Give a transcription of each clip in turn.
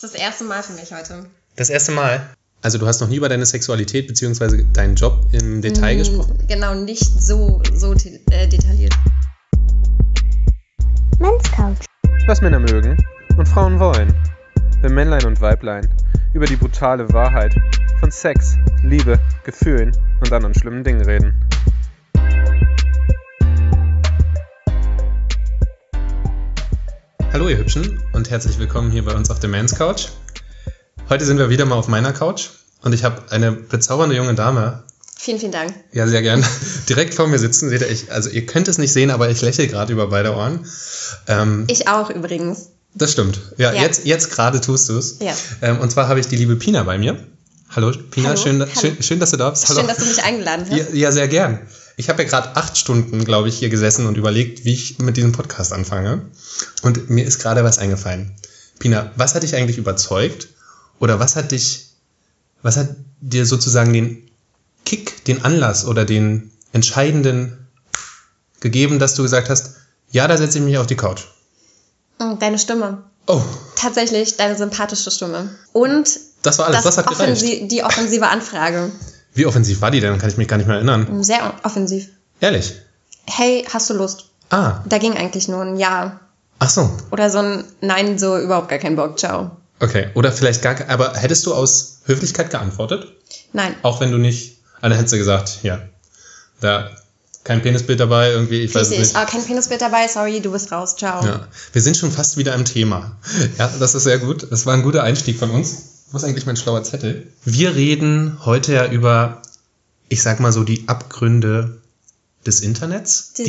Das ist das erste Mal für mich heute. Das erste Mal? Also du hast noch nie über deine Sexualität bzw. deinen Job im Detail Mm, gesprochen? Genau, nicht so, so äh, detailliert. Men's Couch. Was Männer mögen und Frauen wollen. Wenn Männlein und Weiblein über die brutale Wahrheit von Sex, Liebe, Gefühlen und anderen schlimmen Dingen reden. Hallo ihr Hübschen und herzlich willkommen hier bei uns auf der Man's Couch. Heute sind wir wieder mal auf meiner Couch und ich habe eine bezaubernde junge Dame, Vielen, vielen Dank. ja sehr gern, direkt vor mir sitzen. Seht ihr, ich, also ihr könnt es nicht sehen, aber ich lächle gerade über beide Ohren. Ähm, Ich auch übrigens. das stimmt. Ja, Ja. jetzt, jetzt gerade tust du es. Ja. Ähm, und zwar habe ich die liebe Pina bei mir. Hallo Pina, Hallo. Schön, Hallo. Schön, schön, dass du da bist. Hallo. Schön, dass du mich eingeladen hast. Ja, ja, sehr gern. Ich habe ja gerade acht Stunden, glaube ich, hier gesessen und überlegt, wie ich mit diesem Podcast anfange. Und mir ist gerade was eingefallen. Pina, was hat dich eigentlich überzeugt? Oder was hat dich, was hat dir sozusagen den Kick, den Anlass oder den entscheidenden gegeben, dass du gesagt hast, ja, da setze ich mich auf die Couch. Mm, Deine Stimme. Oh, Tatsächlich deine sympathische Stimme. Und das war alles, das, hat gereicht. die offensive Anfrage. Wie offensiv war die denn? Kann ich mich gar nicht mehr erinnern. Sehr offensiv. Ehrlich. Hey, hast du Lust? Ah, Da ging eigentlich nur ein Ja. ach so. Oder so ein Nein, so überhaupt gar kein Bock, ciao. Okay. Oder vielleicht gar, aber hättest du aus Höflichkeit geantwortet? Nein. Auch wenn du nicht, dann hättest du gesagt, ja, da kein Penisbild dabei, irgendwie, ich weiß Richtig. nicht. Ah, kein Penisbild dabei, sorry, du bist raus, ciao. Ja, wir sind schon fast wieder im Thema. Ja, das ist sehr gut. Das war ein guter Einstieg von uns. Wo ist eigentlich mein schlauer Zettel? Wir reden heute ja über, ich sag mal so, die Abgründe des Internets. Die,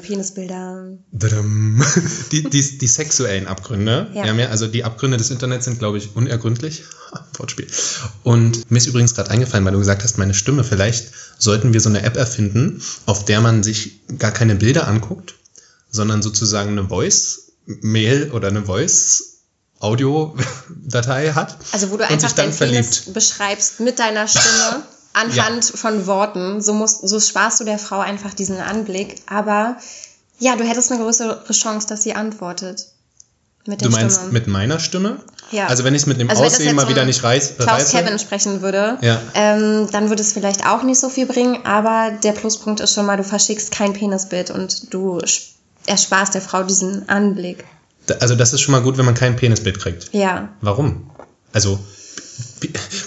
Penisbilder. Die, die, die sexuellen Abgründe. Ja. Ja. also die Abgründe des Internets sind, glaube ich, unergründlich. Wortspiel. Und mir ist übrigens gerade eingefallen, weil du gesagt hast, meine Stimme, vielleicht sollten wir so eine App erfinden, auf der man sich gar keine Bilder anguckt, sondern sozusagen eine Voice-Mail oder eine Voice-Audio-Datei hat. Also wo du einfach deinen Penis beschreibst mit deiner Stimme anhand von Worten. So, musst, so sparst du der Frau einfach diesen Anblick. Aber ja, du hättest eine größere Chance, dass sie antwortet. Mit der Du meinst Stimme. mit meiner Stimme? Ja. Also wenn ich es mit dem Also Aussehen mal so wieder nicht reiß, Klaus reiße. Kevin sprechen würde, Ja. ähm, dann würde es vielleicht auch nicht so viel bringen, aber der Pluspunkt ist schon mal, du verschickst kein Penisbild und du ersparst der Frau diesen Anblick. Also das ist schon mal gut, wenn man kein Penisbild kriegt. Ja. Warum? Also,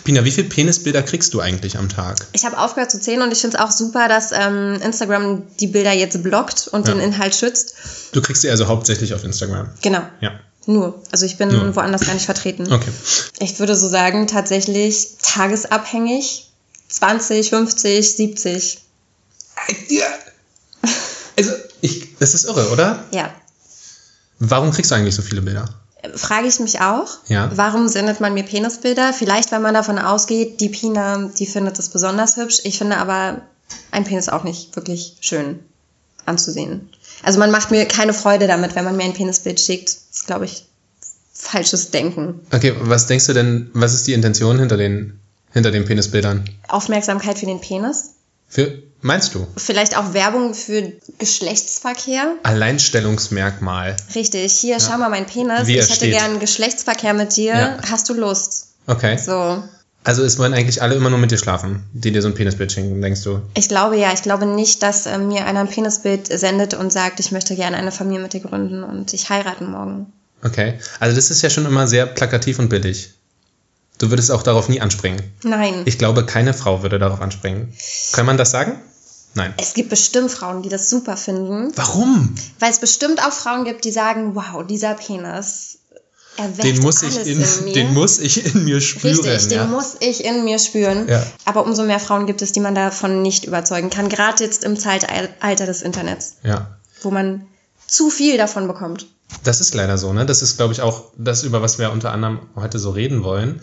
Pina, wie viele Penisbilder kriegst du eigentlich am Tag? Ich habe aufgehört zu zählen und ich finde es auch super, dass ähm, Instagram die Bilder jetzt blockt und Ja. den Inhalt schützt. Du kriegst sie also hauptsächlich auf Instagram. Genau. Ja. Nur. Also ich bin Nur. woanders gar nicht vertreten. Okay. Ich würde so sagen, tatsächlich tagesabhängig. 20, 50, 70. Ja. Also, ich, das ist irre, oder? Ja. Warum kriegst du eigentlich so viele Bilder? Frage ich mich auch, Ja. warum sendet man mir Penisbilder? Vielleicht, weil man davon ausgeht, die Pina, die findet es besonders hübsch. Ich finde aber ein Penis auch nicht wirklich schön anzusehen. Also man macht mir keine Freude damit, wenn man mir ein Penisbild schickt. Das ist, glaube ich, falsches Denken. Okay, was denkst du denn, was ist die Intention hinter den, hinter den Penisbildern? Aufmerksamkeit für den Penis. Für, meinst du? Vielleicht auch Werbung für Geschlechtsverkehr. Alleinstellungsmerkmal. Richtig, hier, schau mal mein Penis. Ich hätte steht. gern Geschlechtsverkehr mit dir. Ja. Hast du Lust? Okay. So. Also es wollen eigentlich alle immer nur mit dir schlafen, die dir so ein Penisbild schenken, denkst du? Ich glaube ja, ich glaube nicht, dass äh, mir einer ein Penisbild sendet und sagt, ich möchte gerne eine Familie mit dir gründen und ich heiraten morgen. Okay. Also das ist ja schon immer sehr plakativ und billig. Du würdest auch darauf nie anspringen. Nein. Ich glaube, keine Frau würde darauf anspringen. Kann man das sagen? Nein. es gibt bestimmt Frauen, die das super finden, Warum? weil es bestimmt auch Frauen gibt, die sagen, wow, dieser Penis Den muss ich in, in, mir. den muss ich in mir spüren. Richtig, ja. den muss ich in mir spüren. Ja. Aber umso mehr Frauen gibt es, die man davon nicht überzeugen kann. Gerade jetzt im Zeitalter des Internets, ja. wo man zu viel davon bekommt. Das ist leider so, ne? Das ist, glaube ich, auch das, über was wir unter anderem heute so reden wollen.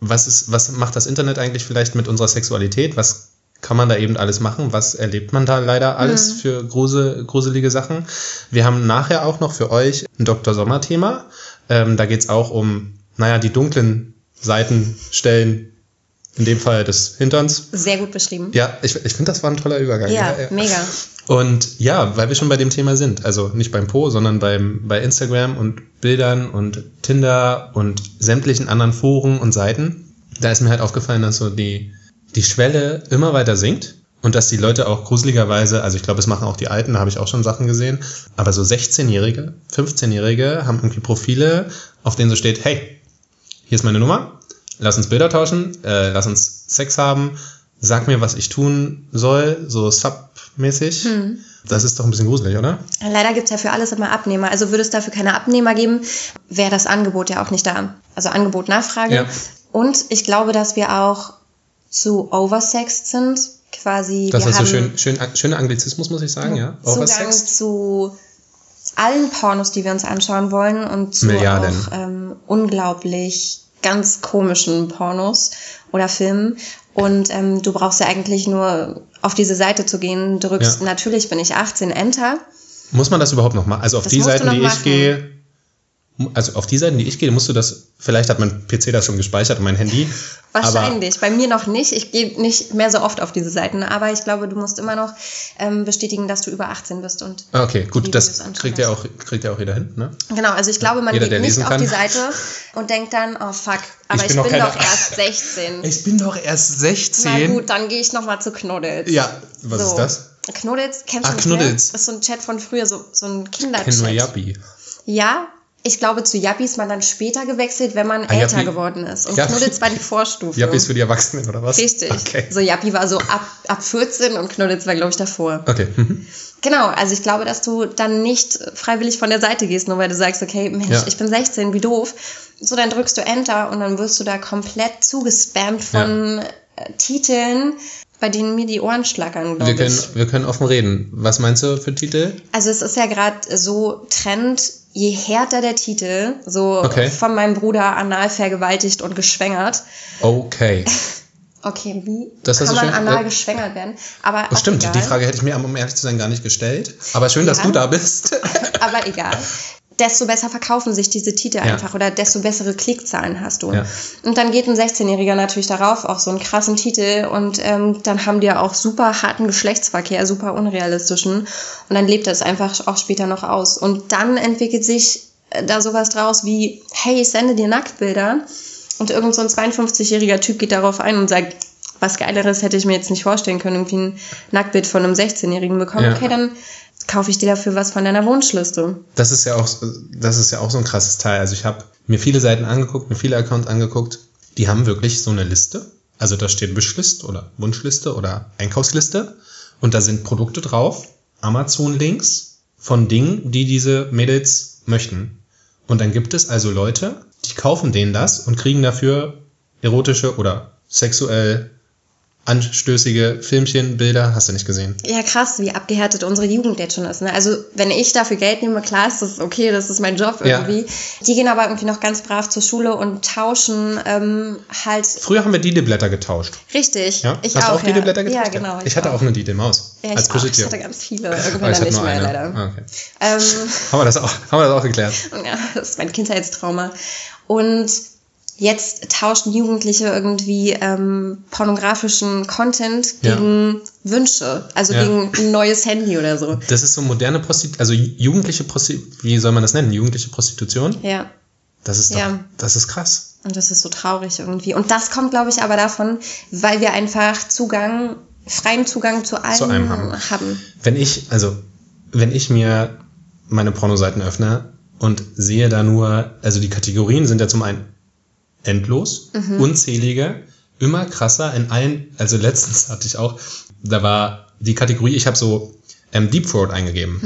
Was ist, was macht das Internet eigentlich vielleicht mit unserer Sexualität? Was kann man da eben alles machen? Was erlebt man da leider alles für grusel, gruselige Sachen? Wir haben nachher auch noch für euch ein Dr. Sommer-Thema. Ähm, da geht's auch um, naja, die dunklen Seiten, Stellen In dem Fall des Hinterns. Sehr gut beschrieben. Ja, ich, ich finde, das war ein toller Übergang. Ja, mega. Und ja, weil wir schon bei dem Thema sind, also nicht beim Po, sondern beim, bei Instagram und Bildern und Tinder und sämtlichen anderen Foren und Seiten, da ist mir halt aufgefallen, dass so die, die Schwelle immer weiter sinkt und dass die Leute auch gruseligerweise, also ich glaube, es machen auch die Alten, da habe ich auch schon Sachen gesehen, aber so 16-Jährige, 15-Jährige haben irgendwie Profile, auf denen so steht, hey, hier ist meine Nummer, lass uns Bilder tauschen, äh, lass uns Sex haben, sag mir, was ich tun soll, so Sub-mäßig. Hm. Das ist doch ein bisschen gruselig, oder? Leider gibt es ja für alles immer Abnehmer. Also würde es dafür keine Abnehmer geben, wäre das Angebot ja auch nicht da. Also Angebot, Nachfrage. Ja. Und ich glaube, dass wir auch zu oversexed sind. Quasi, Das ist so schön, schön, schöner Anglizismus, muss ich sagen, ja. Zugang Oversex. zu allen Pornos, die wir uns anschauen wollen und zu Milliarden. auch ähm, unglaublich ganz komischen Pornos oder Filmen. Und ähm, du brauchst ja eigentlich nur auf diese Seite zu gehen, drückst, Ja. natürlich bin ich 18, Enter. Muss man das überhaupt noch machen? Also auf Das die Seiten, die ich machen. gehe, also auf die Seiten, die ich gehe, musst du das, vielleicht hat mein PC das schon gespeichert und mein Handy. Wahrscheinlich. Bei mir noch nicht. Ich gehe nicht mehr so oft auf diese Seiten. Aber ich glaube, du musst immer noch ähm, bestätigen, dass du über 18 bist. Und Aber, okay, gut, das kriegt ja auch, kriegt ja auch jeder hin, ne? Genau, also ich glaube, man Jeder, geht nicht auf kann. die Seite und denkt dann, oh fuck, aber ich bin, noch keine- doch erst 16. Ich bin doch erst Na 16. gut, dann gehe ich nochmal zu Knuddels. Ja, was ist das? Knuddels, kennst Ah, du nicht Knuddels. Das ist so ein Chat von früher, so, so ein Ich kenne nur Kinderchat. Yappi. Ja, ich glaube, zu Yappi ist man dann später gewechselt, wenn man Ah, älter Yappi- geworden ist. Und Knuddels war die Vorstufe. Yappi ist für die Erwachsenen, oder was? Richtig. Okay. So, Yappi war so ab, ab 14 und Knuddels war, glaube ich, davor. Okay. mhm. Genau, also ich glaube, dass du dann nicht freiwillig von der Seite gehst, nur weil du sagst, okay, Mensch, Ja. ich bin 16, wie doof. So, dann drückst du Enter und dann wirst du da komplett zugespammt von äh, Titeln, bei denen mir die Ohren schlackern, Wir glaube können, ich. wir können offen reden. Was meinst du für Titel? Also es ist ja gerade so Trend, je härter der Titel, so Okay. von meinem Bruder anal vergewaltigt und geschwängert. Okay. Okay, wie Das kann man schön- anal äh, geschwängert werden? Aber Oh, stimmt, egal. die Frage hätte ich mir, um ehrlich zu sein, gar nicht gestellt. Aber schön, dass Ja. du da bist. aber egal. Desto besser verkaufen sich diese Titel Ja. einfach oder desto bessere Klickzahlen hast du. Ja. Und dann geht ein 16-Jähriger natürlich darauf, auch so einen krassen Titel und ähm, dann haben die ja auch super harten Geschlechtsverkehr, super unrealistischen und dann lebt das einfach auch später noch aus. Und dann entwickelt sich äh, da sowas draus wie, hey, ich sende dir Nacktbilder und irgend so ein 52-jähriger Typ geht darauf ein und sagt, was Geileres hätte ich mir jetzt nicht vorstellen können, irgendwie ein Nacktbild von einem 16-Jährigen bekommen. Ja. Okay, dann kaufe ich dir dafür was von deiner Wunschliste. Das ist ja auch, das ist ja auch so ein krasses Teil. Also ich habe mir viele Seiten angeguckt, mir viele Accounts angeguckt, die haben wirklich so eine Liste. Also da steht Wishlist oder Wunschliste oder Einkaufsliste und da sind Produkte drauf, Amazon-Links von Dingen, die diese Mädels möchten. Und dann gibt es also Leute, die kaufen denen das und kriegen dafür erotische oder sexuell anstößige Filmchen, Bilder, hast du nicht gesehen. Ja, krass, wie abgehärtet unsere Jugend jetzt schon ist. Ne? Also, wenn ich dafür Geld nehme, klar ist das okay, das ist mein Job Ja. irgendwie. Die gehen aber irgendwie noch ganz brav zur Schule und tauschen ähm, halt Früher haben wir Didel-Blätter getauscht. richtig. Ja? Ich Hast auch, du auch ja. Didel-Blätter getauscht? Ja, genau. Ich, hatte auch eine Didel-Maus. Ja, ich als auch. Ich hatte ganz viele. Aber Irgendwann ich dann nicht mehr, eine. leider. Ah, okay. Ähm, Haben wir das auch, haben wir das auch geklärt? Ja, das ist mein Kindheitstrauma. Und jetzt tauschen Jugendliche irgendwie ähm, pornografischen Content Ja. gegen Wünsche, also Ja. gegen ein neues Handy oder so. Das ist so moderne Prostitution, also jugendliche Prostitution, wie soll man das nennen? Jugendliche Prostitution? Ja. Das ist doch, Ja. das ist krass. Und das ist so traurig irgendwie. Und das kommt, glaube ich, aber davon, weil wir einfach Zugang, freien Zugang zu allem, Zu allem haben. haben. Wenn ich, also, wenn ich mir meine Pornoseiten öffne und sehe da nur, also die Kategorien sind ja zum einen endlos, unzählige, immer krasser in allen, also letztens hatte ich auch, da war die Kategorie, ich habe so ähm, Deep Throat eingegeben.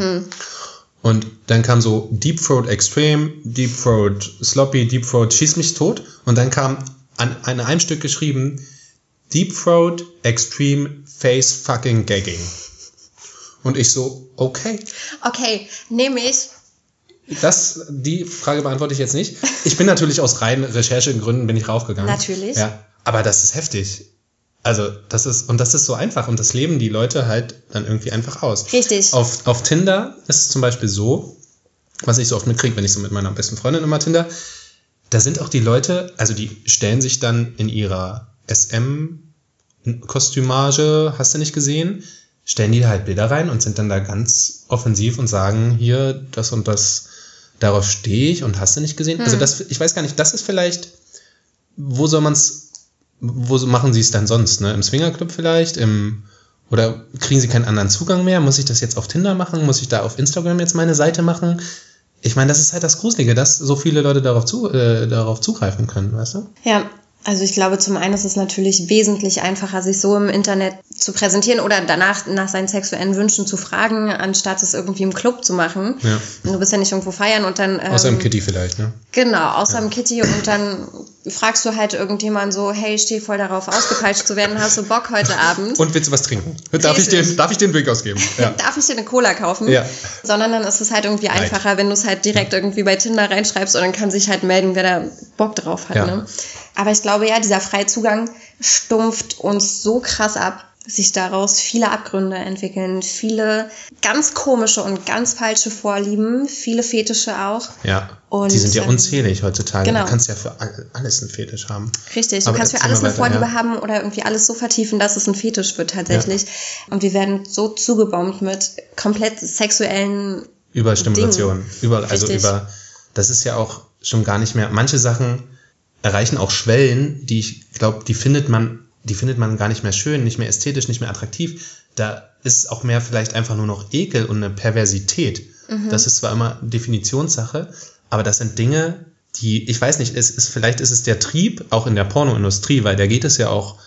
Und dann kam so Deep Throat Extreme, Deep Throat Sloppy, Deep Throat Schieß mich tot. Und dann kam an, an einem Stück geschrieben Deep Throat Extreme Face Fucking Gagging. Und ich so, okay, Okay, nehme ich. Das, die Frage beantworte ich jetzt nicht. Ich bin natürlich aus reinen Recherchegründen bin ich raufgegangen. Natürlich. Ja, aber das ist heftig. Also, das ist, und das ist so einfach. Und das leben die Leute halt dann irgendwie einfach aus. Richtig. Auf, auf Tinder ist es zum Beispiel so, was ich so oft mitkriege, wenn ich so mit meiner besten Freundin immer Tinder, da sind auch die Leute, also die stellen sich dann in ihrer SM-Kostümage, hast du nicht gesehen, stellen die halt Bilder rein und sind dann da ganz offensiv und sagen, hier, das und das, darauf stehe ich und hast du nicht gesehen. Also das, ich weiß gar nicht, das ist vielleicht, wo soll man's, wo so machen sie es dann sonst, ne? Im Swingerclub vielleicht, im, oder kriegen sie keinen anderen Zugang mehr? Muss ich das jetzt auf Tinder machen? Muss ich da auf Instagram jetzt meine Seite machen? Ich meine, das ist halt das Gruselige, dass so viele Leute darauf, zu, äh, darauf zugreifen können, weißt du? Ja, also ich glaube, zum einen ist es natürlich wesentlich einfacher, sich so im Internet zu präsentieren oder danach nach seinen sexuellen Wünschen zu fragen, anstatt es irgendwie im Club zu machen. Ja. Du bist ja nicht irgendwo feiern und dann. Ähm, Außer im Kitty vielleicht, ne? Genau, außer im Kitty und dann fragst du halt irgendjemand so, hey, ich stehe voll darauf, ausgepeitscht zu werden, hast du Bock heute Abend? Und willst du was trinken? Darf ich, dir, darf ich dir einen Drink ausgeben? Ja. Darf ich dir eine Cola kaufen? Ja. Sondern dann ist es halt irgendwie einfacher, wenn du es halt direkt irgendwie bei Tinder reinschreibst und dann kann sich halt melden, wer da Bock drauf hat. Ja. Ne? Aber ich glaube ja, dieser Freizugang stumpft uns so krass ab, sich daraus viele Abgründe entwickeln, viele ganz komische und ganz falsche Vorlieben, viele Fetische auch. Ja. Und, die sind ja ähm, unzählig heutzutage. genau. Du kannst ja für all- alles einen Fetisch haben. Richtig, du Aber kannst für alles eine weiter, Vorliebe ja. haben oder irgendwie alles so vertiefen, dass es ein Fetisch wird tatsächlich. Und wir werden so zugebombt mit komplett sexuellen Über Stimulation. Überall, also Richtig. über, das ist ja auch schon gar nicht mehr, manche Sachen erreichen auch Schwellen, die ich glaube, die findet man, die findet man gar nicht mehr schön, nicht mehr ästhetisch, nicht mehr attraktiv. Da ist auch mehr vielleicht einfach nur noch Ekel und eine Perversität. Das ist zwar immer Definitionssache, aber das sind Dinge, die, ich weiß nicht, es ist, vielleicht ist es der Trieb, auch in der Pornoindustrie, weil da geht es ja auch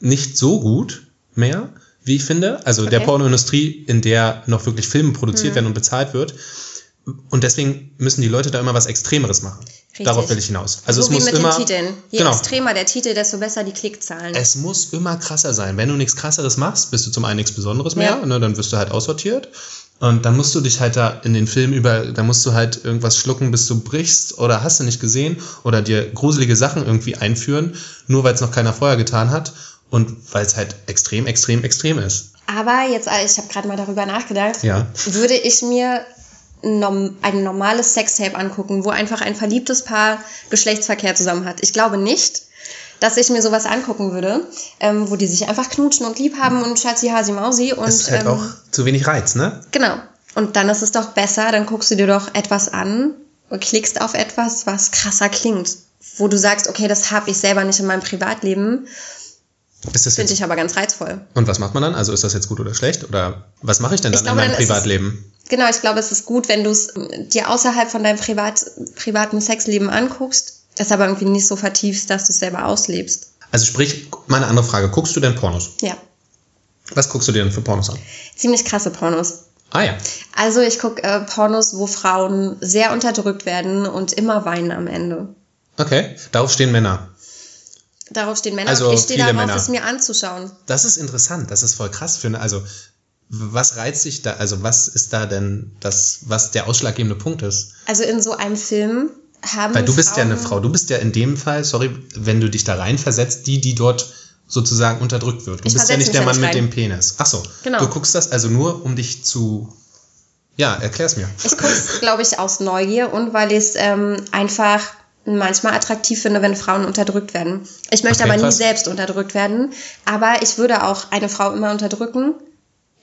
nicht so gut mehr, wie ich finde. Also der Okay. Pornoindustrie, in der noch wirklich Filme produziert werden und bezahlt wird. Und deswegen müssen die Leute da immer was Extremeres machen. Richtig. Darauf will ich hinaus. Also so es wie muss mit immer. den Titeln. Je genau. extremer der Titel, desto besser die Klickzahlen. Es muss immer krasser sein. Wenn du nichts krasseres machst, bist du zum einen nichts Besonderes mehr, Ja. ne, dann wirst du halt aussortiert. Und dann musst du dich halt da in den Film über, da musst du halt irgendwas schlucken, bis du brichst oder hast du nicht gesehen oder dir gruselige Sachen irgendwie einführen, nur weil es noch keiner vorher getan hat und weil es halt extrem, extrem, extrem ist. Aber jetzt, ich habe gerade mal darüber nachgedacht, Ja. würde ich mir ein normales Sextape angucken, wo einfach ein verliebtes Paar Geschlechtsverkehr zusammen hat. Ich glaube nicht, dass ich mir sowas angucken würde, ähm, wo die sich einfach knutschen und lieb haben und Schatzi, Hasi, Mausi und Es ist halt ähm, auch zu wenig Reiz, ne? Genau. Und dann ist es doch besser, dann guckst du dir doch etwas an und klickst auf etwas, was krasser klingt. Wo du sagst, okay, das habe ich selber nicht in meinem Privatleben, das finde ich aber ganz reizvoll. und was macht man dann? Also ist das jetzt gut oder schlecht? Oder was mache ich denn Ich dann glaube, in meinem ist es- Privatleben? Genau, ich glaube, es ist gut, wenn du es ähm, dir außerhalb von deinem Privat, privaten Sexleben anguckst, es aber irgendwie nicht so vertiefst, dass du es selber auslebst. Also sprich, meine andere Frage, guckst du denn Pornos? Ja, Was guckst du dir denn für Pornos an? ziemlich krasse Pornos. Ah ja. Also ich gucke äh, Pornos, wo Frauen sehr unterdrückt werden und immer weinen am Ende. Okay, darauf stehen Männer. Darauf stehen Männer Also und ich stehe darauf, Männer. es mir anzuschauen. Das ist interessant, das ist voll krass für eine, also was reizt dich da, also was ist da denn das, was der ausschlaggebende Punkt ist? Also in so einem Film haben Weil du bist ja Frauen- eine Frau, du bist ja in dem Fall, sorry, wenn du dich da reinversetzt, die, die dort sozusagen unterdrückt wird. Du Ich bist ja nicht der Mann mit dem Penis. Ach so, Genau. du guckst das also nur, um dich zu, ja, erklär's mir. Ich gucke es, glaube ich, aus Neugier und weil ich es ähm, einfach manchmal attraktiv finde, wenn Frauen unterdrückt werden. Ich möchte Okay, aber nie krass. selbst unterdrückt werden, aber ich würde auch eine Frau immer unterdrücken.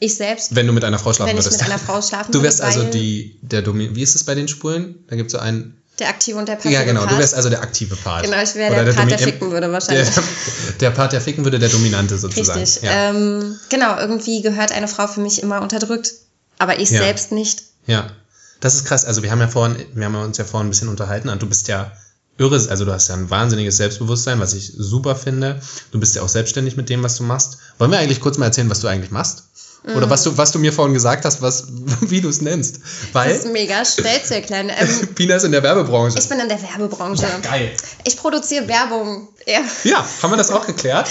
Ich selbst. Wenn du mit einer Frau schlafen Wenn ich würdest. mit einer Frau schlafen Du wärst also die, der Domin, wie ist es bei den Spulen? Da gibt es so einen, Der aktive und der passive ja genau, du Part. wärst also der aktive Part. Genau, ich wäre Oder der Part, Domi- der ficken würde wahrscheinlich. Der, der Part, der ficken würde, der Dominante sozusagen. Richtig. Ja. Ähm, genau, irgendwie gehört eine Frau für mich immer unterdrückt, aber ich Ja. selbst nicht. Ja, das ist krass. Also wir haben ja vorhin, wir haben uns ja vorhin ein bisschen unterhalten und du bist ja irre, also du hast ja ein wahnsinniges Selbstbewusstsein, was ich super finde. Du bist ja auch selbstständig mit dem, was du machst. Wollen wir eigentlich kurz mal erzählen, was du eigentlich machst? Oder was du, was du mir vorhin gesagt hast, was, wie du es nennst? Das ist Weil mega schwer zu erklären. Ähm, Pina ist in der Werbebranche. ich bin in der Werbebranche. Geil. Ich produziere Werbung. Ja. Ja, haben wir das auch geklärt?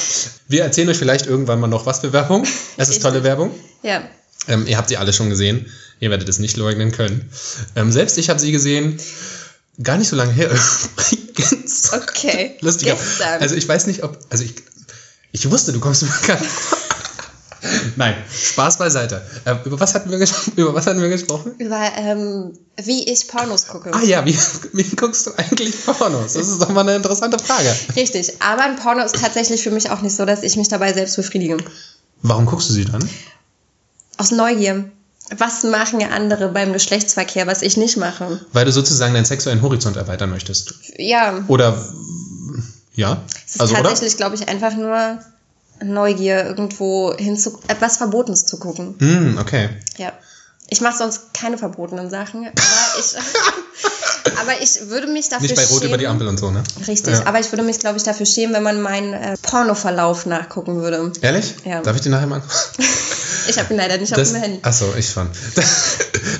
Wir erzählen euch vielleicht irgendwann mal noch was für Werbung. Es ist tolle Werbung. Ja. Ähm, ihr habt sie alle schon gesehen. Ihr werdet es nicht leugnen können. Ähm, selbst ich habe sie gesehen. Gar nicht so lange her. Übrigens. Okay. Lustiger. Gestern. Also ich weiß nicht, ob. Also ich, ich wusste, du kommst mir bekannt. vor. Nein, Spaß beiseite. Äh, über, was hatten wir über was hatten wir gesprochen? Über, ähm, wie ich Pornos gucke. Ah ja, wie, wie guckst du eigentlich Pornos? Das ist doch mal eine interessante Frage. Richtig, aber ein Porno ist tatsächlich für mich auch nicht so, dass ich mich dabei selbst befriedige. Warum guckst du sie dann? Aus Neugier. Was machen andere beim Geschlechtsverkehr, was ich nicht mache? Weil du sozusagen deinen sexuellen Horizont erweitern möchtest. Ja, Oder ja? es ist Also tatsächlich, glaube ich, einfach nur Neugier, irgendwo hinzu, etwas Verbotenes zu gucken. Hm, okay. Ja. Ich mache sonst keine verbotenen Sachen, aber ich, aber ich würde mich dafür Nicht bei Rot schämen. über die Ampel und so, ne? Richtig, Ja. aber ich würde mich, glaube ich, dafür schämen, wenn man meinen äh, Pornoverlauf nachgucken würde. Ehrlich? Ja. Darf ich den nachher mal angucken? Ich habe ihn leider nicht auf Das, dem Handy. achso, ich schon.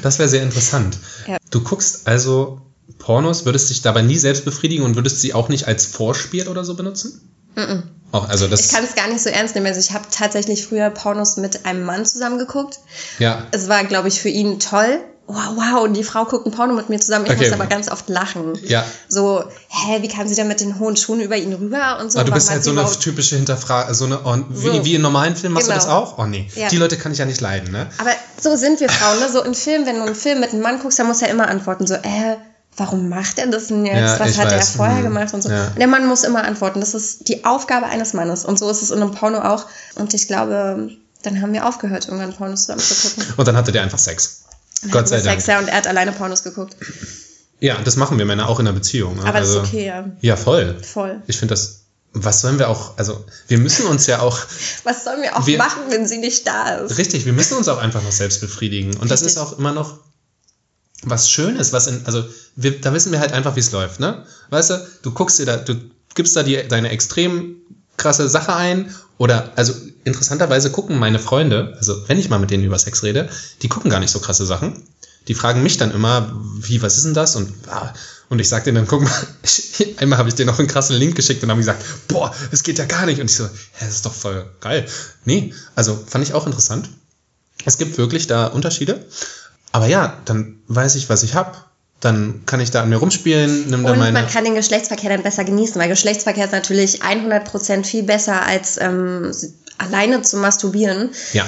Das wäre sehr interessant. Ja. Du guckst also Pornos, würdest dich dabei nie selbst befriedigen und würdest sie auch nicht als Vorspiel oder so benutzen? Auch, also das, Ich kann es gar nicht so ernst nehmen. Also ich habe tatsächlich früher Pornos mit einem Mann zusammengeguckt. ja, Es war, glaube ich, für ihn toll. Wow, wow, und die Frau guckt ein Porno mit mir zusammen. Ich Okay. musste aber ganz oft lachen. ja. So, hä, wie kam sie denn mit den hohen Schuhen über ihn rüber und so? Aber du bist halt so eine typische Hinterfrage, so eine, oh, wie, So. wie in normalen Filmen machst du das Genau. auch? Oh nee, Ja. die Leute kann ich ja nicht leiden, ne? Aber so sind wir Frauen, ne? So im Film, wenn du einen Film mit einem Mann guckst, dann muss er immer antworten. So, äh, warum macht er das denn jetzt? Ja, Was hat er weiß. vorher Hm. gemacht und so? Ja. Und der Mann muss immer antworten. Das ist die Aufgabe eines Mannes. Und so ist es in einem Porno auch. Und ich glaube, dann haben wir aufgehört, irgendwann Pornos zusammen zu gucken. Und dann hattet ihr einfach Sex. Dann Gott sei Dank. Sex, ja, und er hat alleine Pornos geguckt. Ja, das machen wir Männer auch in der Beziehung. Ne? Aber also, das ist okay, ja. Ja, voll. Voll. Ich finde das, was sollen wir auch, also wir müssen uns ja auch, Was sollen wir auch Wir- machen, wenn sie nicht da ist? richtig, wir müssen uns auch einfach noch selbst befriedigen. Und das Richtig. ist auch immer noch was Schönes, was in, also wir, da wissen wir halt einfach, wie es läuft, ne? Weißt du, du guckst dir da, du gibst da die, deine extrem krasse Sache ein oder, also interessanterweise gucken meine Freunde, also wenn ich mal mit denen über Sex rede, die gucken gar nicht so krasse Sachen. Die fragen mich dann immer, wie, was ist denn das? Und, ah, und ich sag denen dann, guck mal, ich, einmal habe ich denen noch einen krassen Link geschickt und haben gesagt, boah, das geht ja gar nicht. Und ich so, hä, das ist doch voll geil. Nee, also fand ich auch interessant. Es gibt wirklich da Unterschiede. Aber ja, dann weiß ich, was ich hab. Dann kann ich da an mir rumspielen, nimm dann Und meine. man kann den Geschlechtsverkehr dann besser genießen, weil Geschlechtsverkehr ist natürlich 100% viel besser als ähm, alleine zu masturbieren. ja.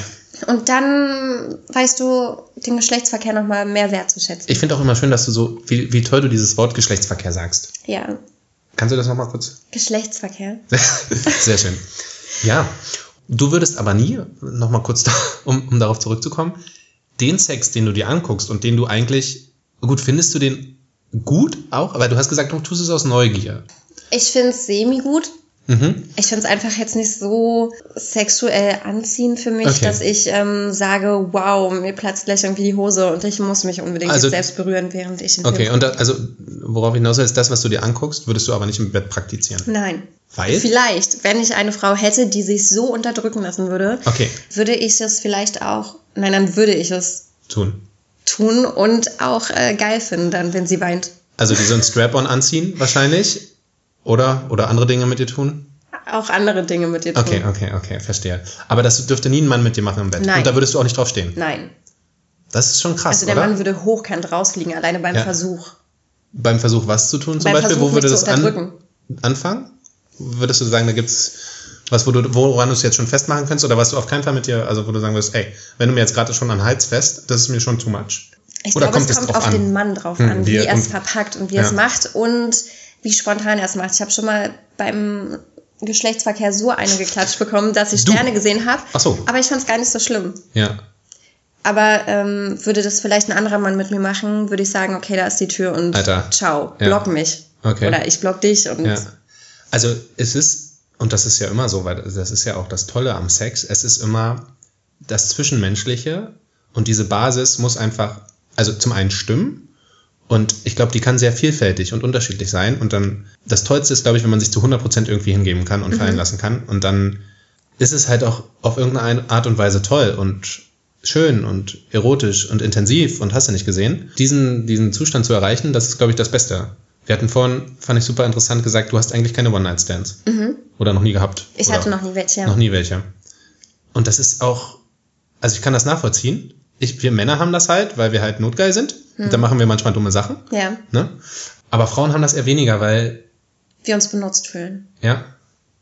Und dann weißt du den Geschlechtsverkehr nochmal mehr wertzuschätzen. Ich finde auch immer schön, dass du so, wie, wie toll du dieses Wort Geschlechtsverkehr sagst. Ja, Kannst du das nochmal kurz? Geschlechtsverkehr. Sehr schön. Ja. Du würdest aber nie, nochmal kurz, da, um, um darauf zurückzukommen, den Sex, den du dir anguckst und den du eigentlich, gut, findest du den gut auch? Aber du hast gesagt, du tust es aus Neugier. Ich finde es semi-gut. Mhm. Ich finde es einfach jetzt nicht so sexuell anziehend für mich, Okay. dass ich ähm, sage, wow, mir platzt gleich irgendwie die Hose und ich muss mich unbedingt Also- selbst berühren, während ich Okay, Film und da, also, worauf ich hinaus will, ist das, was du dir anguckst, würdest du aber nicht im Bett praktizieren. Nein. Weil? Vielleicht, wenn ich eine Frau hätte, die sich so unterdrücken lassen würde, Okay, würde ich es vielleicht auch, nein, dann würde ich es tun. tun und auch äh, geil finden, dann, wenn sie weint. Also, die so ein Strap-on anziehen, wahrscheinlich. Oder, oder andere Dinge mit dir tun. Auch andere Dinge mit dir tun. Okay, okay, okay, verstehe. Aber das dürfte nie ein Mann mit dir machen im Bett. Nein. Und da würdest du auch nicht drauf stehen. Nein. Das ist schon krass, Also der oder? Mann würde hochkant rausfliegen, alleine beim Ja. Versuch. Beim Versuch, was zu tun zum Beim Beispiel, Versuch, wo würde das an, anfangen? Würdest du sagen, da gibt's was, wo du, woran du es jetzt schon festmachen könntest oder was du auf keinen Fall mit dir, also wo du sagen würdest, ey, wenn du mir jetzt gerade schon an Hals fest, das ist mir schon too much. Ich Oder glaube, kommt es kommt auf an? den Mann drauf Hm, an, wie er- es verpackt und wie Ja. er es macht und wie spontan er es macht. Ich habe schon mal beim Geschlechtsverkehr so eine geklatscht bekommen, dass ich Du? Sterne gesehen habe. Ach so. Aber ich fand es gar nicht so schlimm. Ja. Aber ähm, würde das vielleicht ein anderer Mann mit mir machen, würde ich sagen, okay, da ist die Tür und Alter. ciao, Ja. block mich. Okay. Oder ich block dich und Ja. Also es ist, und das ist ja immer so, weil das ist ja auch das Tolle am Sex, es ist immer das Zwischenmenschliche und diese Basis muss einfach, also zum einen stimmen und ich glaube, die kann sehr vielfältig und unterschiedlich sein und dann, das Tollste ist, glaube ich, wenn man sich zu 100% irgendwie hingeben kann und fallen lassen kann und dann ist es halt auch auf irgendeine Art und Weise toll und schön und erotisch und intensiv und hast du nicht gesehen. Diesen, diesen Zustand zu erreichen, das ist, glaube ich, das Beste. Wir hatten vorhin, fand ich super interessant gesagt, du hast eigentlich keine One-Night-Stands. Oder noch nie gehabt. ich hatte noch nie welche. noch nie welche. Und das ist auch, also ich kann das nachvollziehen. Ich, wir Männer haben das halt, weil wir halt notgeil sind. Und dann machen wir manchmal dumme Sachen. Ja, Ne? Aber Frauen haben das eher weniger, weil, wir uns benutzt fühlen. ja,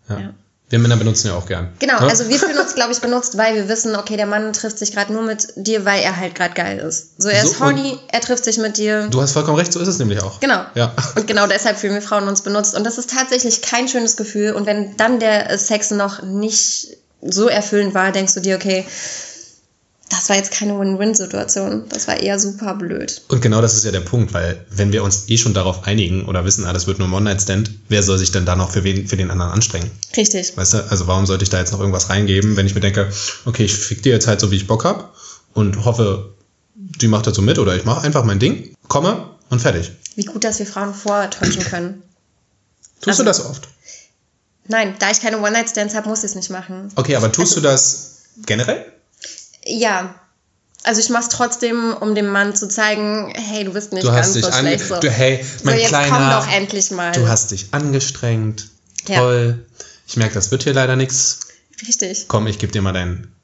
ja. Ja. Wir Männer benutzen ja auch gern. Genau, Ne? also wir fühlen uns, glaube ich, benutzt, weil wir wissen, okay, der Mann trifft sich gerade nur mit dir, weil er halt gerade geil ist. So, er ist So, und- horny, er trifft sich mit dir. Du hast vollkommen recht, so ist es nämlich auch. Genau. Ja. Und genau deshalb fühlen wir Frauen uns benutzt. Und das ist tatsächlich kein schönes Gefühl. Und wenn dann der Sex noch nicht so erfüllend war, denkst du dir, okay, das war jetzt keine Win-Win-Situation. Das war eher super blöd. Und genau das ist ja der Punkt, weil wenn wir uns eh schon darauf einigen oder wissen, ah, das wird nur ein One-Night-Stand, wer soll sich denn da noch für, wen, für den anderen anstrengen? Richtig. Weißt du, also warum sollte ich da jetzt noch irgendwas reingeben, wenn ich mir denke, okay, ich fick dir jetzt halt so, wie ich Bock hab und hoffe, die macht dazu mit oder ich mache einfach mein Ding, komme und fertig. Wie gut, dass wir Frauen vortäuschen können. Tust Also- du das oft? Nein, da ich keine One-Night-Stands habe, muss ich es nicht machen. Okay, aber tust du das generell? Ja. Also ich mach's trotzdem, um dem Mann zu zeigen, hey, du bist nicht Du ganz hast dich so schlecht. So, du, hey, so mein jetzt komm kleiner, doch endlich mal. du hast dich angestrengt, Ja. toll. Ich merke, das wird hier leider nichts. Richtig. Komm, ich gebe dir mal deinen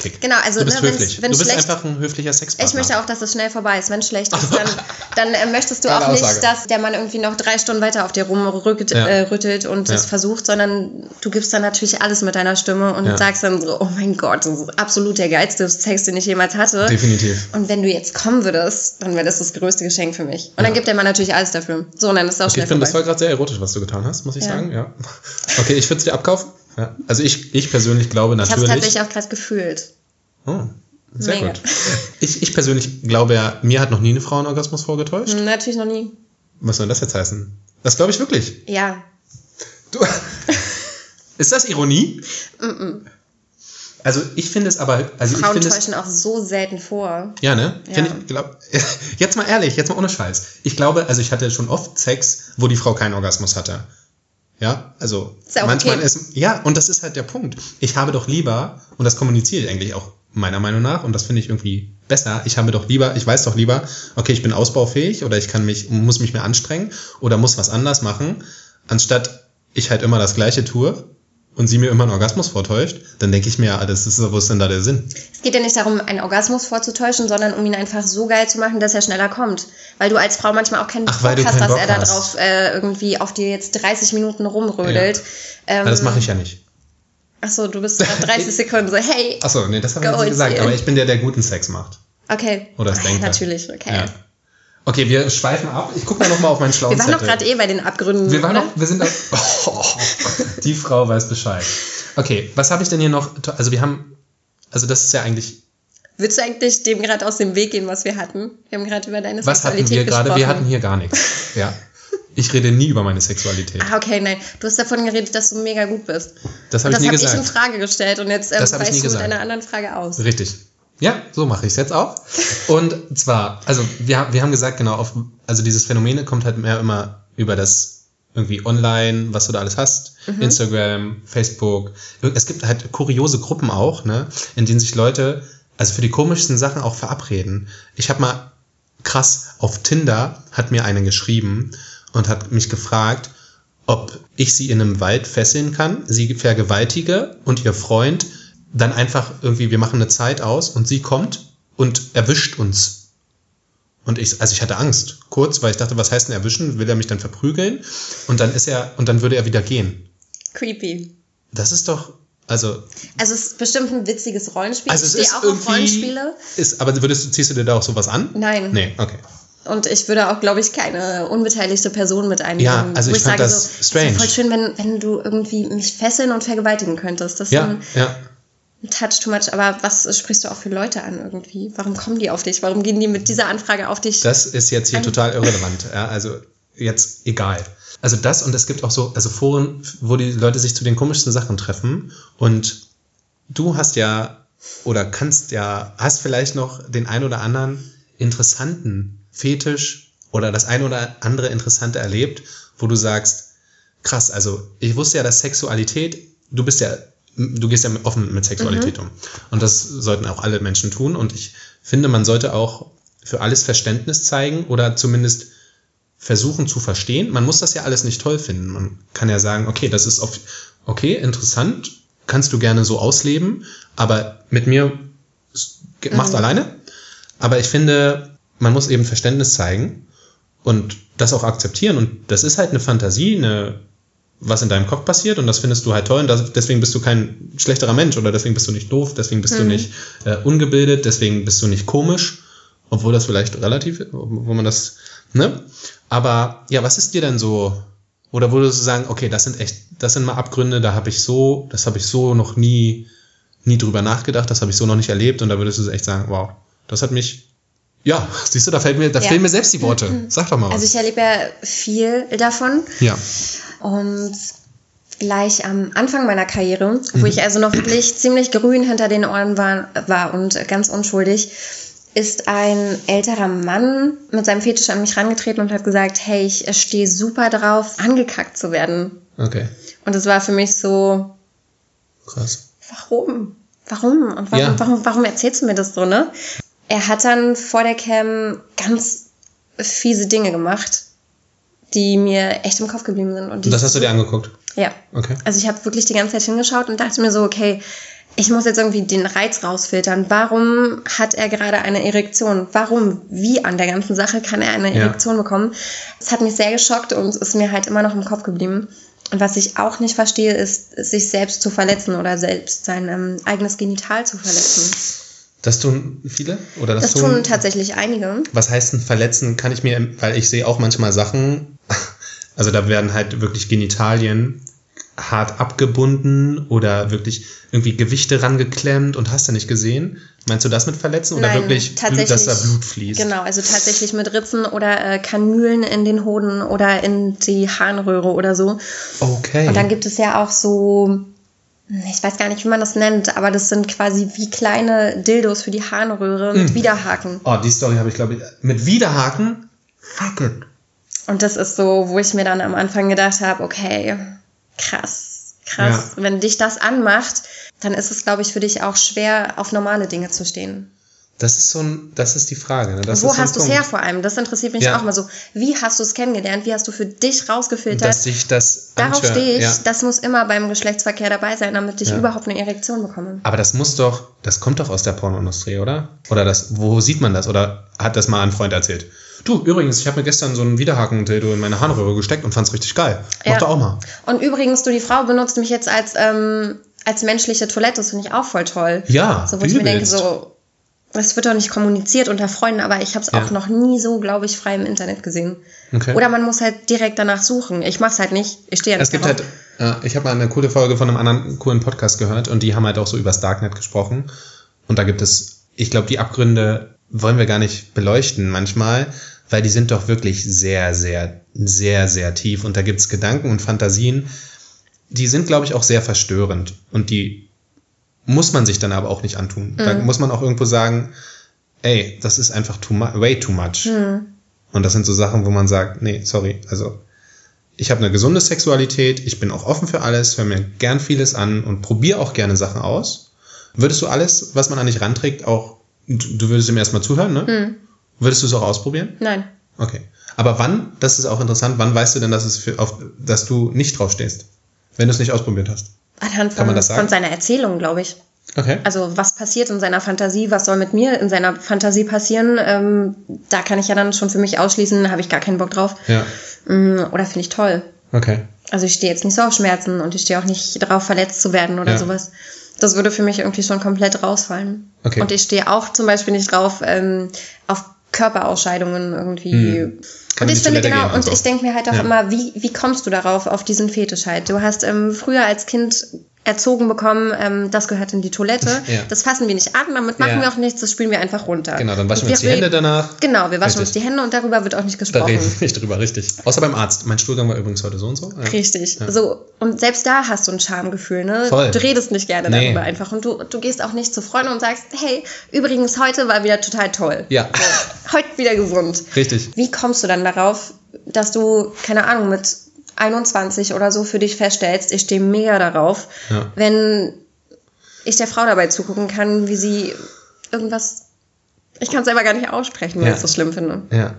Kick. Genau, also du bist ne, höflich. wenn's du bist schlecht- einfach ein höflicher Sexpartner. Ich möchte auch, dass es schnell vorbei ist. Wenn es schlecht ist, dann, dann äh, möchtest du Geile auch nicht, Aussage. dass der Mann irgendwie noch drei Stunden weiter auf dir rumrüttelt Ja. äh, rüttelt und Ja. es versucht, sondern du gibst dann natürlich alles mit deiner Stimme und Ja. sagst dann so, oh mein Gott, das ist absolut der geilste Sex, den ich jemals hatte. Definitiv. Und wenn du jetzt kommen würdest, dann wäre das das größte Geschenk für mich. Und dann gibt der Mann natürlich alles dafür. So, und dann ist es auch Okay, schnell ich finde, das vorbei. war gerade sehr erotisch, was du getan hast, muss ich sagen. Ja. Okay, ich würde es dir abkaufen. Ja. Also ich, ich persönlich glaube Ich habe es natürlich. tatsächlich auch gerade gefühlt. oh, sehr Mega. gut. Ich, ich persönlich glaube ja, mir hat noch nie eine Frau einen Orgasmus vorgetäuscht. Hm, Natürlich noch nie. Was soll das jetzt heißen? Das glaube ich wirklich. Ja. Du, ist das Ironie? Also ich finde es aber, also ich Frauen finde es, täuschen auch so selten vor. ja ne, Ja. Ich, glaub, jetzt mal ehrlich, jetzt mal ohne Scheiß. Ich glaube, also ich hatte schon oft Sex, wo die Frau keinen Orgasmus hatte. Ja, also manchmal okay. ist, ja, und das ist halt der Punkt. Ich habe doch lieber, und das kommuniziere ich eigentlich auch meiner Meinung nach, und das finde ich irgendwie besser, ich habe doch lieber, ich weiß doch lieber, okay, ich bin ausbaufähig oder ich kann mich, muss mich mehr anstrengen oder muss was anders machen, anstatt ich halt immer das Gleiche tue und sie mir immer einen Orgasmus vortäuscht, dann denke ich mir, das ist, wo ist denn da der Sinn? Es geht ja nicht darum, einen Orgasmus vorzutäuschen, sondern um ihn einfach so geil zu machen, dass er schneller kommt. Weil du als Frau manchmal auch keinen Ach, Bock hast, keinen dass Bock er da drauf äh, irgendwie auf dir jetzt 30 Minuten rumrödelt. Ähm, Weil das mache ich ja nicht. Achso, du bist nach 30 Sekunden so, hey, Achso, nee, das habe ich nicht gesagt, aber ich bin der, der guten Sex macht. okay. Oder es denkt. Natürlich, okay. Ja. Okay, wir schweifen ab. Ich gucke mal nochmal auf meinen schlauen Wir waren doch gerade eh bei den Abgründen. Wir waren noch, wir sind auf, oh, die Frau weiß Bescheid. Okay, was habe ich denn hier noch? Also wir haben, also das ist ja eigentlich, Würdest du eigentlich dem gerade aus dem Weg gehen, was wir hatten? Wir haben gerade über deine was hatten Sexualität wir gerade? gesprochen. Wir hatten hier gar nichts. Ja. Ich rede nie über meine Sexualität. Ah, okay, nein. Du hast davon geredet, dass du mega gut bist. Das habe ich das nie habe ich in gesagt. Frage gestellt und jetzt ähm, Das hab nie du mit gesagt. einer anderen Frage aus. Richtig. Ja, so mache ich es jetzt auch. Und zwar, also wir, wir haben gesagt, genau, auf, also dieses Phänomen kommt halt mehr immer über das irgendwie online, was du da alles hast, Instagram, Facebook. Es gibt halt kuriose Gruppen auch, ne, in denen sich Leute, also für die komischsten Sachen auch verabreden. Ich habe mal krass auf Tinder hat mir eine geschrieben und hat mich gefragt, ob ich sie in einem Wald fesseln kann, sie vergewaltige und ihr Freund dann einfach irgendwie, wir machen eine Zeit aus und sie kommt und erwischt uns. Und ich, also ich hatte Angst, kurz, weil ich dachte, was heißt denn erwischen? Will er mich dann verprügeln? Und dann ist er, und dann würde er wieder gehen. Creepy. Das ist doch, also, Also es ist bestimmt ein witziges Rollenspiel. also ich es stehe ist auch auf Rollenspiele. ist, aber würdest du, ziehst du dir da auch sowas an? Nein. Nee, okay. Und ich würde auch, glaube ich, keine unbeteiligte Person mit einnehmen. Ja, also wo ich fand sage das so, Es strange. wäre voll schön, wenn, wenn du irgendwie mich fesseln und vergewaltigen könntest. Das ist Ja, ein. Touch too much. Aber was sprichst du auch für Leute an irgendwie? Warum kommen die auf dich? Warum gehen die mit dieser Anfrage auf dich? Das ist jetzt hier Ein- total irrelevant. Ja, also jetzt egal. Also das und es gibt auch so, also Foren, wo die Leute sich zu den komischsten Sachen treffen und du hast ja oder kannst ja, hast vielleicht noch den ein oder anderen interessanten Fetisch oder das ein oder andere Interessante erlebt, wo du sagst, krass, also ich wusste ja, dass Sexualität, du bist ja, du gehst ja offen mit Sexualität um. Und das sollten auch alle Menschen tun. Und ich finde, man sollte auch für alles Verständnis zeigen oder zumindest versuchen zu verstehen. Man muss das ja alles nicht toll finden. Man kann ja sagen, okay, das ist auf, okay, interessant, kannst du gerne so ausleben, aber mit mir s- ge- mach's alleine. Aber ich finde, man muss eben Verständnis zeigen und das auch akzeptieren. Und das ist halt eine Fantasie, eine, was in deinem Kopf passiert und das findest du halt toll und das, deswegen bist du kein schlechterer Mensch oder deswegen bist du nicht doof, deswegen bist du nicht äh, ungebildet, deswegen bist du nicht komisch, obwohl das vielleicht relativ, wo man das, ne? Aber ja, was ist dir denn so, oder würdest du sagen, okay, das sind echt, das sind mal Abgründe, da habe ich so, das habe ich so noch nie, nie drüber nachgedacht, das habe ich so noch nicht erlebt und da würdest du echt sagen, wow, das hat mich, ja, siehst du, da fällt mir, da Ja. fehlen mir selbst die Worte. Sag doch mal was. Also ich erlebe ja viel davon. ja. Und gleich am Anfang meiner Karriere, Mhm. wo ich also noch wirklich ziemlich grün hinter den Ohren war, war und ganz unschuldig, ist ein älterer Mann mit seinem Fetisch an mich rangetreten und hat gesagt, hey, ich stehe super drauf, angekackt zu werden. Okay. Und es war für mich so, Krass. warum? Warum? Und warum, Ja. warum, warum erzählst du mir das so, ne? Er hat dann vor der Cam ganz fiese Dinge gemacht, die mir echt im Kopf geblieben sind. Und Und das hast du dir angeguckt? Ja. Okay. Also ich habe wirklich die ganze Zeit hingeschaut und dachte mir so, okay, ich muss jetzt irgendwie den Reiz rausfiltern. Warum hat er gerade eine Erektion? Warum? Wie an der ganzen Sache kann er eine Ja. Erektion bekommen? Das hat mich sehr geschockt und ist mir halt immer noch im Kopf geblieben. Und was ich auch nicht verstehe, ist, sich selbst zu verletzen oder selbst sein ähm, eigenes Genital zu verletzen. Das tun viele? Oder das, Das tun tatsächlich einige. Was heißt denn verletzen? Kann ich mir, weil ich sehe auch manchmal Sachen, also da werden halt wirklich Genitalien hart abgebunden oder wirklich irgendwie Gewichte rangeklemmt und hast du nicht gesehen? Meinst du das mit verletzen oder Nein, wirklich, Blut, dass da Blut fließt? Genau, also tatsächlich mit Ritzen oder äh, Kanülen in den Hoden oder in die Harnröhre oder so. Okay. Und dann gibt es ja auch so, ich weiß gar nicht, wie man das nennt, aber das sind quasi wie kleine Dildos für die Harnröhre mit Widerhaken. oh, die Story habe ich glaube ich mit Widerhaken. Fuck it. Und das ist so, wo ich mir dann am Anfang gedacht habe, okay, krass, krass. Wenn dich das anmacht, dann ist es, glaube ich, für dich auch schwer, auf normale Dinge zu stehen. Das ist so ein, das ist die Frage. Ne? Wo hast du es her vor allem? Das interessiert mich Ja. auch mal so. Wie hast du es kennengelernt? Wie hast du für dich rausgefiltert? Dass sich das Darauf stehe ich. Ja. Das muss immer beim Geschlechtsverkehr dabei sein, damit ich Ja. überhaupt eine Erektion bekomme. Aber das muss doch, das kommt doch aus der Pornoindustrie, oder? Oder das, wo sieht man das? Oder hat das mal ein Freund erzählt? Du, übrigens, ich habe mir gestern so einen Widerhaken-Dildo in meine Harnröhre gesteckt und fand's richtig geil. Mach doch auch mal. Und übrigens, du, die Frau benutzt mich jetzt als, ähm, als menschliche Toilette. Das finde ich auch voll toll. Ja, So, wo ich mir denke, so, das wird doch nicht kommuniziert unter Freunden, aber ich habe es Ja. auch noch nie so, glaube ich, frei im Internet gesehen. Okay. Oder man muss halt direkt danach suchen. Ich mache es halt nicht. Ich stehe ja nicht Es gibt halt, äh, ich habe mal eine coole Folge von einem anderen coolen Podcast gehört und die haben halt auch so übers Darknet gesprochen. Und da gibt es, ich glaube, die Abgründe wollen wir gar nicht beleuchten manchmal, weil die sind doch wirklich sehr, sehr, sehr, sehr tief. Und da gibt's Gedanken und Fantasien, die sind, glaube ich, auch sehr verstörend. Und die muss man sich dann aber auch nicht antun. Da muss man auch irgendwo sagen, ey, das ist einfach too much, way too much. Und das sind so Sachen, wo man sagt, nee, sorry, also ich habe eine gesunde Sexualität, ich bin auch offen für alles, höre mir gern vieles an und probiere auch gerne Sachen aus. Würdest du alles, was man an dich ranträgt, auch, du würdest ihm erstmal zuhören, ne? Würdest du es auch ausprobieren? Nein. Okay. Aber wann, das ist auch interessant, wann weißt du denn, dass, es für, auf, dass du nicht drauf stehst? Wenn du es nicht ausprobiert hast. Anhand von, von seiner Erzählung, glaube ich. Okay. Also was passiert in seiner Fantasie, was soll mit mir in seiner Fantasie passieren, ähm, da kann ich ja dann schon für mich ausschließen, habe ich gar keinen Bock drauf. Ja. Mm, Oder finde ich toll. Okay. Also ich stehe jetzt nicht so auf Schmerzen und ich stehe auch nicht darauf, verletzt zu werden oder Ja. sowas. Das würde für mich irgendwie schon komplett rausfallen. Okay. Und ich stehe auch zum Beispiel nicht drauf, ähm, auf Körperausscheidungen irgendwie. Hm. Und ich finde genau, und und so. ich denke mir halt auch Ja. immer, wie, wie kommst du darauf, auf diesen Fetisch halt? Du hast ähm, früher als Kind erzogen bekommen, ähm, das gehört in die Toilette. Ja. Das fassen wir nicht an, damit machen Ja. wir auch nichts, das spülen wir einfach runter. Genau, dann waschen Und wir uns die Hände danach. Genau, wir waschen uns Richtig. die Hände und darüber wird auch nicht Da gesprochen. reden wir nicht drüber, richtig. Außer beim Arzt. Mein Stuhlgang war übrigens heute so und so. Ja. Richtig. So, und selbst da hast du ein Schamgefühl, ne? Voll. Du redest nicht gerne Nee. darüber einfach. Und du, du gehst auch nicht zu Freunden und sagst, hey, übrigens, heute war wieder total toll. Ja, Heute wieder gesund. richtig. Wie kommst du dann darauf, dass du, keine Ahnung, mit 21 oder so für dich feststellst, ich stehe mega darauf, Ja. wenn ich der Frau dabei zugucken kann, wie sie irgendwas. Ich kann es selber gar nicht aussprechen, weil Ja. ich es so schlimm finde. Ja.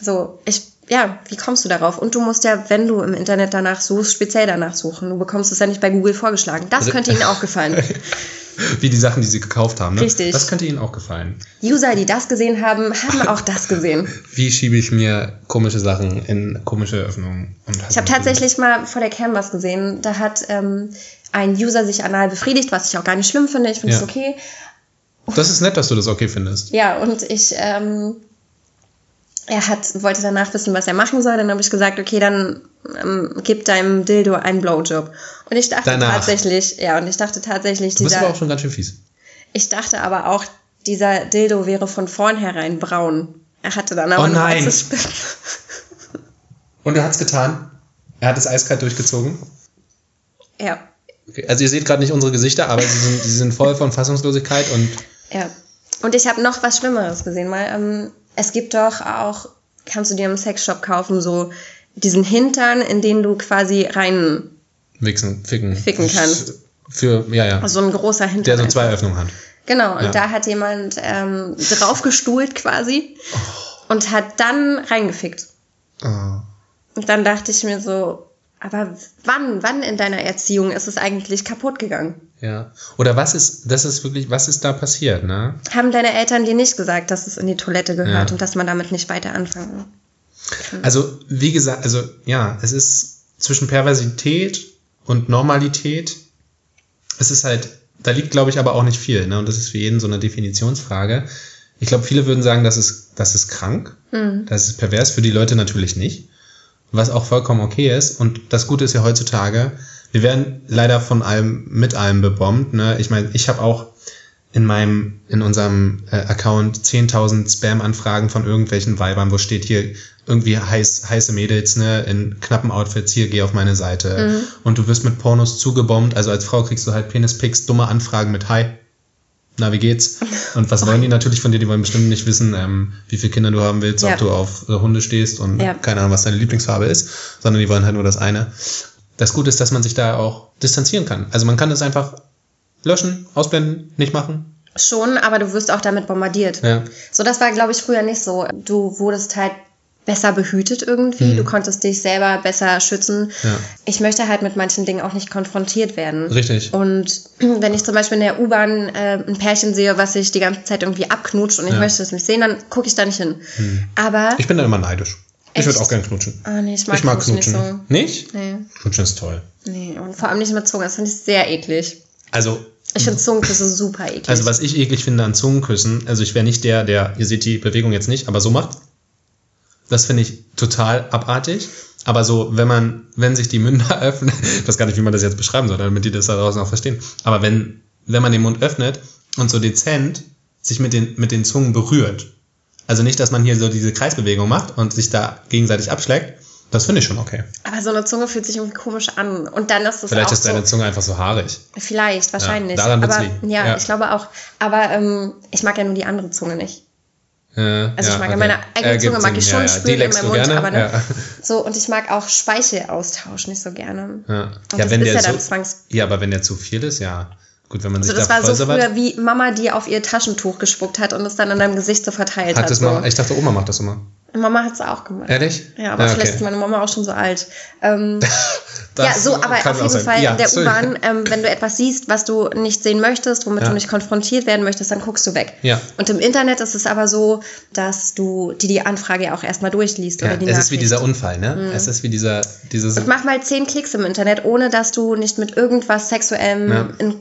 So, ich, ja, wie kommst du darauf? Und du musst ja, wenn du im Internet danach suchst, speziell danach suchen. Du bekommst es ja nicht bei Google vorgeschlagen. Das Also- könnte Ihnen auch gefallen. Wie die Sachen, die sie gekauft haben. Ne? Richtig. Das könnte ihnen auch gefallen. User, die das gesehen haben, haben auch das gesehen. Wie schiebe ich mir komische Sachen in komische Öffnungen? Und Ich habe tatsächlich mal vor der Cam was gesehen. Da hat ähm, ein User sich anal befriedigt, was ich auch gar nicht schlimm finde. Ich finde es Ja. okay. Das ist nett, dass du das okay findest. Ja, und ich, ähm, er hat, wollte danach wissen, was er machen soll. Dann habe ich gesagt, okay, dann ähm, gib deinem Dildo einen Blowjob. Und ich dachte Danach. tatsächlich, ja, und ich dachte tatsächlich, Du bist aber dieser, auch schon ganz schön fies. ich dachte aber auch, dieser Dildo wäre von vornherein braun. Er hatte dann aber Oh eine weiße Spitze. Und er hat's getan. Er hat es eiskalt durchgezogen. Ja, Okay. Also ihr seht gerade nicht unsere Gesichter, aber sie sind, sie sind voll von Fassungslosigkeit und ja. Und ich habe noch was Schlimmeres gesehen, weil ähm, es gibt doch auch, kannst du dir im Sexshop kaufen, so diesen Hintern, in den du quasi rein, wichsen, ficken. Ficken kannst. Für, ja, ja. so ein großer Hintern. Der so zwei Öffnungen hat. Genau, und Ja. da hat jemand ähm, draufgestuhlt quasi und hat dann reingefickt. Oh. Und dann dachte ich mir so, aber wann, wann in deiner Erziehung ist es eigentlich kaputt gegangen? Ja. Oder was ist, das ist wirklich, was ist da passiert, ne? Haben deine Eltern dir nicht gesagt, dass es in die Toilette gehört Ja. und dass man damit nicht weiter anfangen kann? Also, wie gesagt, also ja, es ist zwischen Perversität und Normalität, es ist halt, da liegt, glaube ich, aber auch nicht viel, ne? Und das ist für jeden so eine Definitionsfrage. Ich glaube, viele würden sagen, das ist, das ist krank, das ist pervers, für die Leute natürlich nicht, was auch vollkommen okay ist. Und das Gute ist ja heutzutage, wir werden leider von allem, mit allem bebombt, ne? Ich meine, ich habe auch in meinem, in unserem äh, Account 10.000 Spam-Anfragen von irgendwelchen Weibern, wo steht hier irgendwie heiß, heiße Mädels, ne, in knappen Outfits, hier, geh auf meine Seite. Und du wirst mit Pornos zugebombt, also als Frau kriegst du halt Penis-Pics, dumme Anfragen mit Hi. Na, wie geht's? Und was wollen die natürlich von dir? Die wollen bestimmt nicht wissen, ähm, wie viele Kinder du haben willst, Ja. ob du auf äh, Hunde stehst und Ja. keine Ahnung, was deine Lieblingsfarbe ist, sondern die wollen halt nur das eine. Das Gute ist, dass man sich da auch distanzieren kann. Also man kann das einfach löschen, ausblenden, nicht machen. Schon, aber du wirst auch damit bombardiert. Ja. So, das war, glaube ich, früher nicht so. Du wurdest halt besser behütet irgendwie. Du konntest dich selber besser schützen. Mhm. Ja. Ich möchte halt mit manchen Dingen auch nicht konfrontiert werden. Richtig. Und wenn ich zum Beispiel in der U-Bahn äh, ein Pärchen sehe, was sich die ganze Zeit irgendwie abknutscht und ich Ja. möchte es nicht sehen, dann gucke ich da nicht hin. Aber, Ich bin da immer neidisch. Ich würde Echt? auch gerne knutschen. ah nee, ich mag, ich mag Knutschen knutschen. nicht Nicht? so. Nee, Knutschen ist toll. nee. Und vor allem nicht mit Zunge. Das finde ich sehr eklig. Also, Ich finde Zungenküsse super eklig. also was ich eklig finde an Zungenküssen, also ich wäre nicht der, der, ihr seht die Bewegung jetzt nicht, aber so macht. Das finde ich total abartig. Aber so, wenn man, wenn sich die Münder öffnen, ich weiß gar nicht, wie man das jetzt beschreiben soll, damit die das da draußen auch verstehen. Aber wenn, wenn man den Mund öffnet und so dezent sich mit den, mit den Zungen berührt, also nicht, dass man hier so diese Kreisbewegung macht und sich da gegenseitig abschlägt, das finde ich schon okay. aber so eine Zunge fühlt sich irgendwie komisch an. Und dann ist es Vielleicht auch ist deine so, Zunge einfach so haarig. Vielleicht, wahrscheinlich. daran wird's aber liegen. ja, Ja. ich glaube auch. Aber ähm, ich mag ja nur die andere Zunge nicht. Äh, Also ich mag ja meine eigene Zunge mag ich schon ja, ja. Spüren in meinem Mund, gerne? aber ne, ja. so und ich mag auch Speichelaustausch nicht so gerne. Ja. Und ja, das wenn ist der ja so, dann zwangs. ja, aber wenn der zu viel ist, ja. Gut, wenn man Also sich das da war so früher wie Mama, die auf ihr Taschentuch gespuckt hat und es dann in deinem Gesicht so verteilt hat. hat das so. mal, ich dachte, Oma macht das immer. Mama hat es auch gemacht. Ehrlich? Ja, aber Ja, vielleicht okay. ist meine Mama auch schon so alt. Ähm, ja, so, aber auf jeden sein. Fall Ja, in der. U-Bahn, ähm, wenn du etwas siehst, was du nicht sehen möchtest, womit Ja. du nicht konfrontiert werden möchtest, dann guckst du weg. Ja. Und im Internet ist es aber so, dass du die, die Anfrage ja auch erstmal durchliest. Ja, oder die es ist wie dieser Unfall, ne? Mhm. Es ist wie dieser, dieses, Und mach mal zehn Klicks im Internet, ohne dass du nicht mit irgendwas Sexuellem in,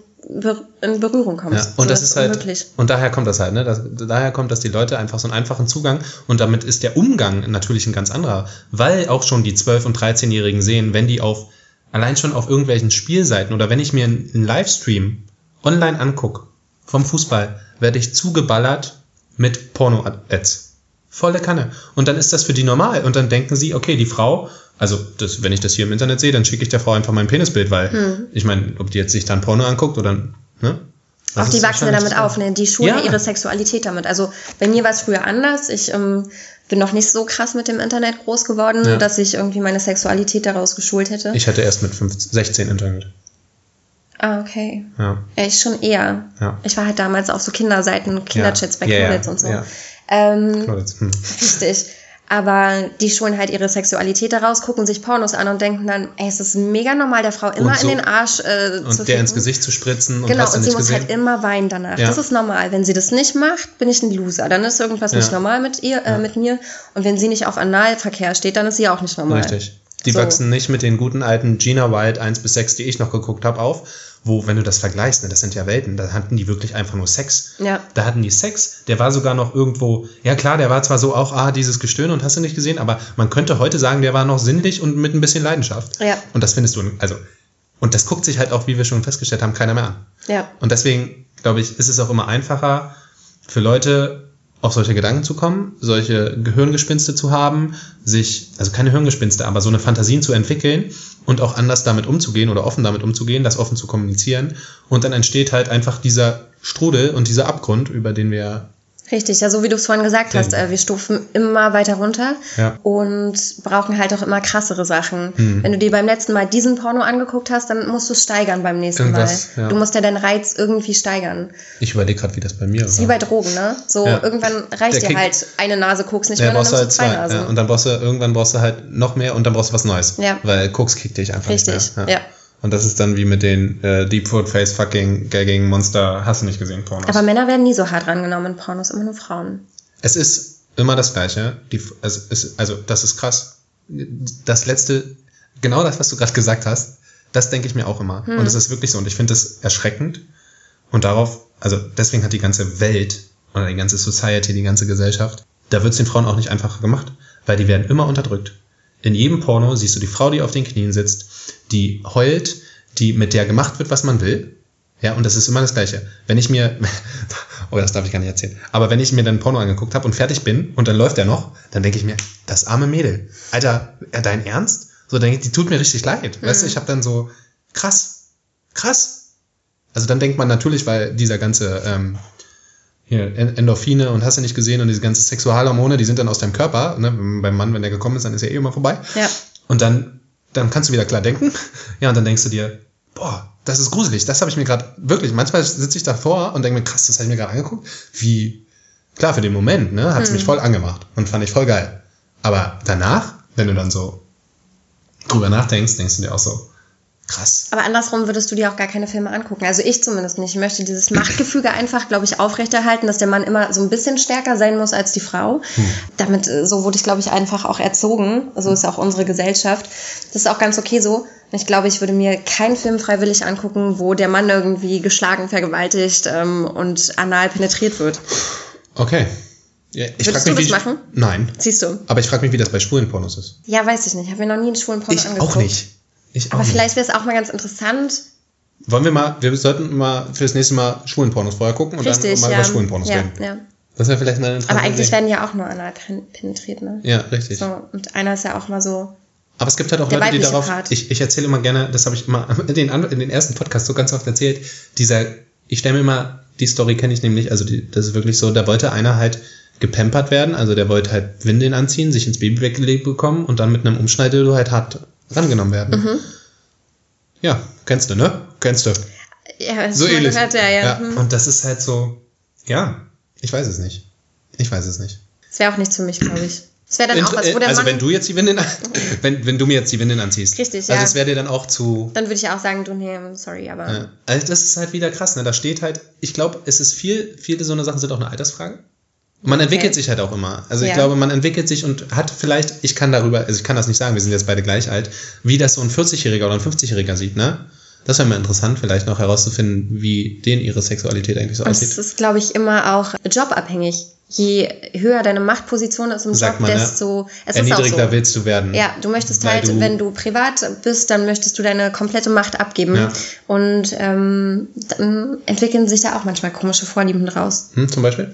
in Berührung kommst. Ja, und So, das ist halt, unmöglich. und daher kommt das halt, ne? Das, daher kommt, dass die Leute einfach so einen einfachen Zugang und damit ist der Umgang natürlich ein ganz anderer, weil auch schon die 12- und 13-Jährigen sehen, wenn die auf, allein schon auf irgendwelchen Spielseiten oder wenn ich mir einen, einen Livestream online angucke vom Fußball, werde ich zugeballert mit Porno-Ads. Volle Kanne. Und dann ist das für die normal. Und dann denken sie, okay, die Frau, also das, wenn ich das hier im Internet sehe, dann schicke ich der Frau einfach mein Penisbild, weil Hm. ich meine, ob die jetzt sich dann Porno anguckt oder, ne? Das Auch die wachsen ja damit auf, ne? Die schulen Ja. ihre Sexualität damit. Also bei mir war es früher anders. Ich ähm, bin noch nicht so krass mit dem Internet groß geworden, Ja. dass ich irgendwie meine Sexualität daraus geschult hätte. Ich hatte erst mit 15, 16 Internet. ah, okay. Ja. Ja, ich schon eher. Ja. Ich war halt damals auf so Kinderseiten, Kinderchats bei Knowlitz und so. ja. Ähm, hm. Richtig. Aber die schulen halt ihre Sexualität daraus, gucken sich Pornos an und denken dann, ey, es ist mega normal, der Frau immer so- in den Arsch äh, Und zu der ins. Gesicht zu spritzen und Genau, hast und sie nicht muss gesehen. halt immer weinen danach. Ja. Das ist normal. Wenn sie das nicht macht, bin ich ein Loser. Dann ist irgendwas nicht Ja. normal mit ihr, äh, mit mir. Und wenn sie nicht auf Analverkehr steht, dann ist sie auch nicht normal. Richtig. Die So. wachsen nicht mit den guten alten Gina Wild 1 bis 6, die ich noch geguckt habe, auf, wo, wenn du das vergleichst, ne, das sind ja Welten, da hatten die wirklich einfach nur Sex. Ja. Da hatten die Sex, der war sogar noch irgendwo, ja klar, der war zwar so auch, ah, dieses Gestöhne und hast du nicht gesehen, aber man könnte heute sagen, der war noch sinnlich und mit ein bisschen Leidenschaft. Ja. Und das findest du, also, und das guckt sich halt auch, wie wir schon festgestellt haben, keiner mehr an. Ja. Und deswegen, glaube ich, ist es auch immer einfacher für Leute, auf solche Gedanken zu kommen, solche Gehirngespinste zu haben, sich, also keine Hirngespinste, aber so eine Fantasien zu entwickeln und auch anders damit umzugehen oder offen damit umzugehen, das offen zu kommunizieren. Und dann entsteht halt einfach dieser Strudel und dieser Abgrund, über den wir Richtig, ja, so wie du es vorhin gesagt hast, Ja. äh, wir stufen immer weiter runter Ja. und brauchen halt auch immer krassere Sachen. Hm. Wenn du dir beim letzten Mal diesen Porno angeguckt hast, dann musst du es steigern beim nächsten Irgendwas, Mal. ja. Du musst ja deinen Reiz irgendwie steigern. Ich überlege gerade, wie das bei mir ist wie bei Drogen, ne? So, Ja. irgendwann reicht Der dir Kick- halt eine Nase Koks nicht Ja, mehr, dann brauchst du halt zwei. Nasen. Ja, und dann brauchst du, irgendwann brauchst du halt noch mehr und dann brauchst du was Neues. Ja. Weil Koks kickt dich einfach Richtig, nicht mehr. ja. Und das ist dann wie mit den äh, Deep Throat Face Fucking Gagging Monster, hast du nicht gesehen, Pornos. Aber Männer werden nie so hart rangenommen in Pornos, immer nur Frauen. Es ist immer das Gleiche. Die, also, es, also, das ist krass. Das letzte, genau das, was du gerade gesagt hast, das denke ich mir auch immer. Und es ist wirklich so. Und ich finde das erschreckend. Und darauf, also deswegen hat die ganze Welt oder die ganze Society, die ganze Gesellschaft, da wird es den Frauen auch nicht einfacher gemacht, weil die werden immer unterdrückt. In jedem Porno siehst du die Frau, die auf den Knien sitzt, die heult, die mit der gemacht wird, was man will. Ja, und das ist immer das Gleiche. Wenn ich mir, oh, das darf ich gar nicht erzählen, aber wenn ich mir dann Porno angeguckt habe und fertig bin und dann läuft er noch, dann denke ich mir, das arme Mädel, Alter, dein Ernst? So denke ich, die tut mir richtig leid. Weißt du, ich habe dann so, krass, krass. Also dann denkt man natürlich, weil dieser ganze ähm, hier En- Endorphine und hast du nicht gesehen und diese ganze Sexualhormone, die sind dann aus deinem Körper. Ne? Beim Mann, wenn der gekommen ist, dann ist er eh immer vorbei. Ja. Und dann, dann kannst du wieder klar denken. Ja, und dann denkst du dir, boah, das ist gruselig. Das habe ich mir gerade wirklich. Manchmal sitze ich davor und denke mir, krass, das habe ich mir gerade angeguckt. Wie, klar, für den Moment, ne, hat es mich voll angemacht und fand ich voll geil. Aber danach, wenn du dann so drüber nachdenkst, denkst du dir auch so, krass. Aber andersrum würdest du dir auch gar keine Filme angucken. Also ich zumindest nicht. Ich möchte dieses Machtgefüge einfach, glaube ich, aufrechterhalten, dass der Mann immer so ein bisschen stärker sein muss als die Frau. Damit, äh, so wurde ich, glaube ich, einfach auch erzogen. So ist auch unsere Gesellschaft. Das ist auch ganz okay so. Ich glaube, ich würde mir keinen Film freiwillig angucken, wo der Mann irgendwie geschlagen, vergewaltigt ähm, und anal penetriert wird. Okay. Ja, ich Würdest frag du mich, das wie machen? Ich, nein. Siehst du? Aber ich frage mich, wie das bei schwulen Pornos ist. Ja, weiß ich nicht. Ich habe mir noch nie einen schwulen Porno Ich angeguckt. auch nicht. Ich Aber nicht. vielleicht wäre es auch mal ganz interessant. Wollen wir mal, wir sollten mal für das nächste Mal schwulen Pornos vorher gucken und Richtig, dann mal ja. über schwulen Pornos ja, reden. ja. Das wäre vielleicht mal eine Aber eigentlich werden ja auch nur anal pen- penetriert, ne? Ja, richtig. So, und einer ist ja auch mal so. Aber es gibt halt auch Der Leute, die darauf. Part. Ich, ich erzähle immer gerne, das habe ich immer in den, in den ersten Podcasts so ganz oft erzählt. Dieser, ich stelle mir immer, die Story kenne ich nämlich, also die, das ist wirklich so, da wollte einer halt gepampert werden, also der wollte halt Windeln anziehen, sich ins Baby weggelegt bekommen und dann mit einem Umschneidedildo halt hart rangenommen werden. Mhm. Ja, kennst du, ne? Kennst du. Ja, So ähnlich. Gehört, ja, ja. Hm. Und das ist halt so, ja, ich weiß es nicht. Ich weiß es nicht. Das wäre auch nichts für mich, glaube ich. Das wäre dann auch was, wo der also Mann. wenn du jetzt die Windeln, wenn, wenn du mir jetzt die Windeln anziehst. Richtig, Also ja. es wäre dir dann auch zu, dann würde ich auch sagen, du, nee, sorry, aber. Ja. Also das ist halt wieder krass, ne? Da steht halt, ich glaube, es ist viel, viele so eine Sachen sind auch eine Altersfrage. Man entwickelt sich halt auch immer. Also ich Ja. glaube, man entwickelt sich und hat vielleicht, ich kann darüber, also ich kann das nicht sagen, wir sind jetzt beide gleich alt, wie das so ein 40-Jähriger oder ein 50-Jähriger sieht, ne? Das wäre mal interessant, vielleicht noch herauszufinden, wie denen ihre Sexualität eigentlich so Und es aussieht. ist, glaube ich, immer auch jobabhängig. Je höher deine Machtposition ist im Sagt Job, man, ne? desto. Es ist Erniedrigter so. willst du werden. Ja, du möchtest halt, du- wenn du privat bist, dann möchtest du deine komplette Macht abgeben. Ja. Und ähm, dann entwickeln sich da auch manchmal komische Vorlieben draus. Hm, zum Beispiel?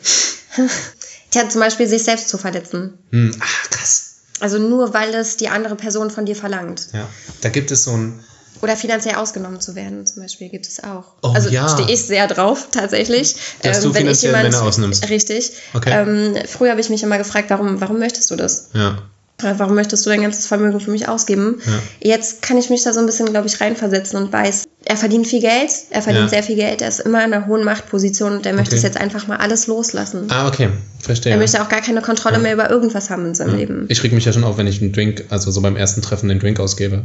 Tja, zum Beispiel sich selbst zu verletzen. Hm, ach, krass. Also nur, weil es die andere Person von dir verlangt. Ja. Da gibt es so ein, Oder finanziell ausgenommen zu werden, zum Beispiel, gibt es auch. Oh, also ja. stehe ich sehr drauf, tatsächlich. Dass du wenn ich jemand- Männer ausnimmst. Richtig. Okay. Ähm, früher habe ich mich immer gefragt, warum, warum möchtest du das? ja. Äh, Warum möchtest du dein ganzes Vermögen für mich ausgeben? Ja. Jetzt kann ich mich da so ein bisschen, glaube ich, reinversetzen und weiß, er verdient viel Geld, er verdient Ja. sehr viel Geld, er ist immer in einer hohen Machtposition und er möchte Okay. es jetzt einfach mal alles loslassen. Ah, okay. Verstehe. Er möchte auch gar keine Kontrolle Ja. mehr über irgendwas haben in seinem Leben. Ich reg mich ja schon auf, wenn ich einen Drink, also so beim ersten Treffen den Drink ausgebe.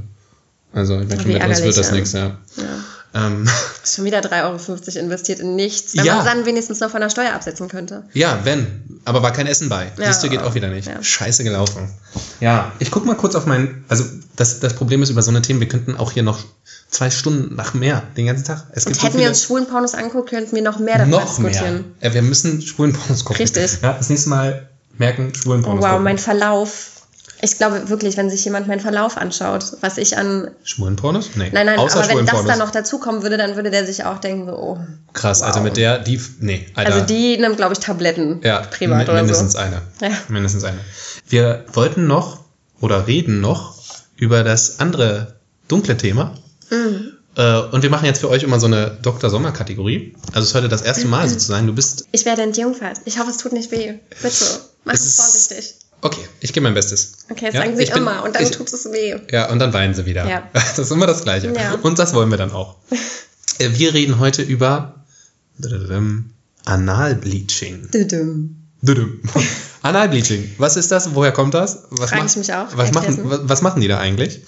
Also ich merke schon, uns wird das nichts, ja. Ja. Ähm, Schon wieder 3,50 Euro investiert in nichts, wenn Ja. man es dann wenigstens noch von der Steuer absetzen könnte. ja, wenn. Aber war kein Essen bei. Ja. Siehst du, geht auch wieder nicht. Ja. Scheiße gelaufen. Ja, ich guck mal kurz auf mein, also das, das Problem ist über so eine Themen, wir könnten auch hier noch zwei Stunden nach mehr, den ganzen Tag. Es Und gibt so hätten wir uns schwulen Pornos anguckt, könnten wir noch mehr darüber noch mehr. diskutieren. Ja, wir müssen schwulen Pornos gucken. Richtig. Ja, das nächste Mal merken, schwulen Oh, Pornos wow, gucken. mein Verlauf. Ich glaube wirklich, wenn sich jemand meinen Verlauf anschaut, was ich an. Schwulen Pornos? Nee. Nein, nein, Außer aber wenn das dann noch dazukommen würde, dann würde der sich auch denken, so, oh. Krass, also Wow. mit der, die, nee, Alter. Also die nimmt, glaube ich, Tabletten Ja, privat mi- oder mindestens so. eine. Ja. Mindestens eine. Wir wollten noch oder reden noch über das andere dunkle Thema. Mhm. Äh, Und wir machen jetzt für euch immer so eine Dr. Sommer-Kategorie. Also es ist heute das erste Mal sozusagen. Du bist. Ich werde entjungfert. Ich hoffe, es tut nicht weh. Bitte, mach Es es, vorsichtig. Okay, ich gebe mein Bestes. Okay, das Ja, sagen sie ich bin- immer und dann ich- tut es weh. Ja, und dann weinen sie wieder. Ja. Das ist immer das Gleiche. Ja. Und das wollen wir dann auch. Äh, Wir reden heute über Analbleaching. Analbleaching. Was ist das? Woher kommt das? Was Frag macht- ich mich auch. Was machen, was, machen die da eigentlich?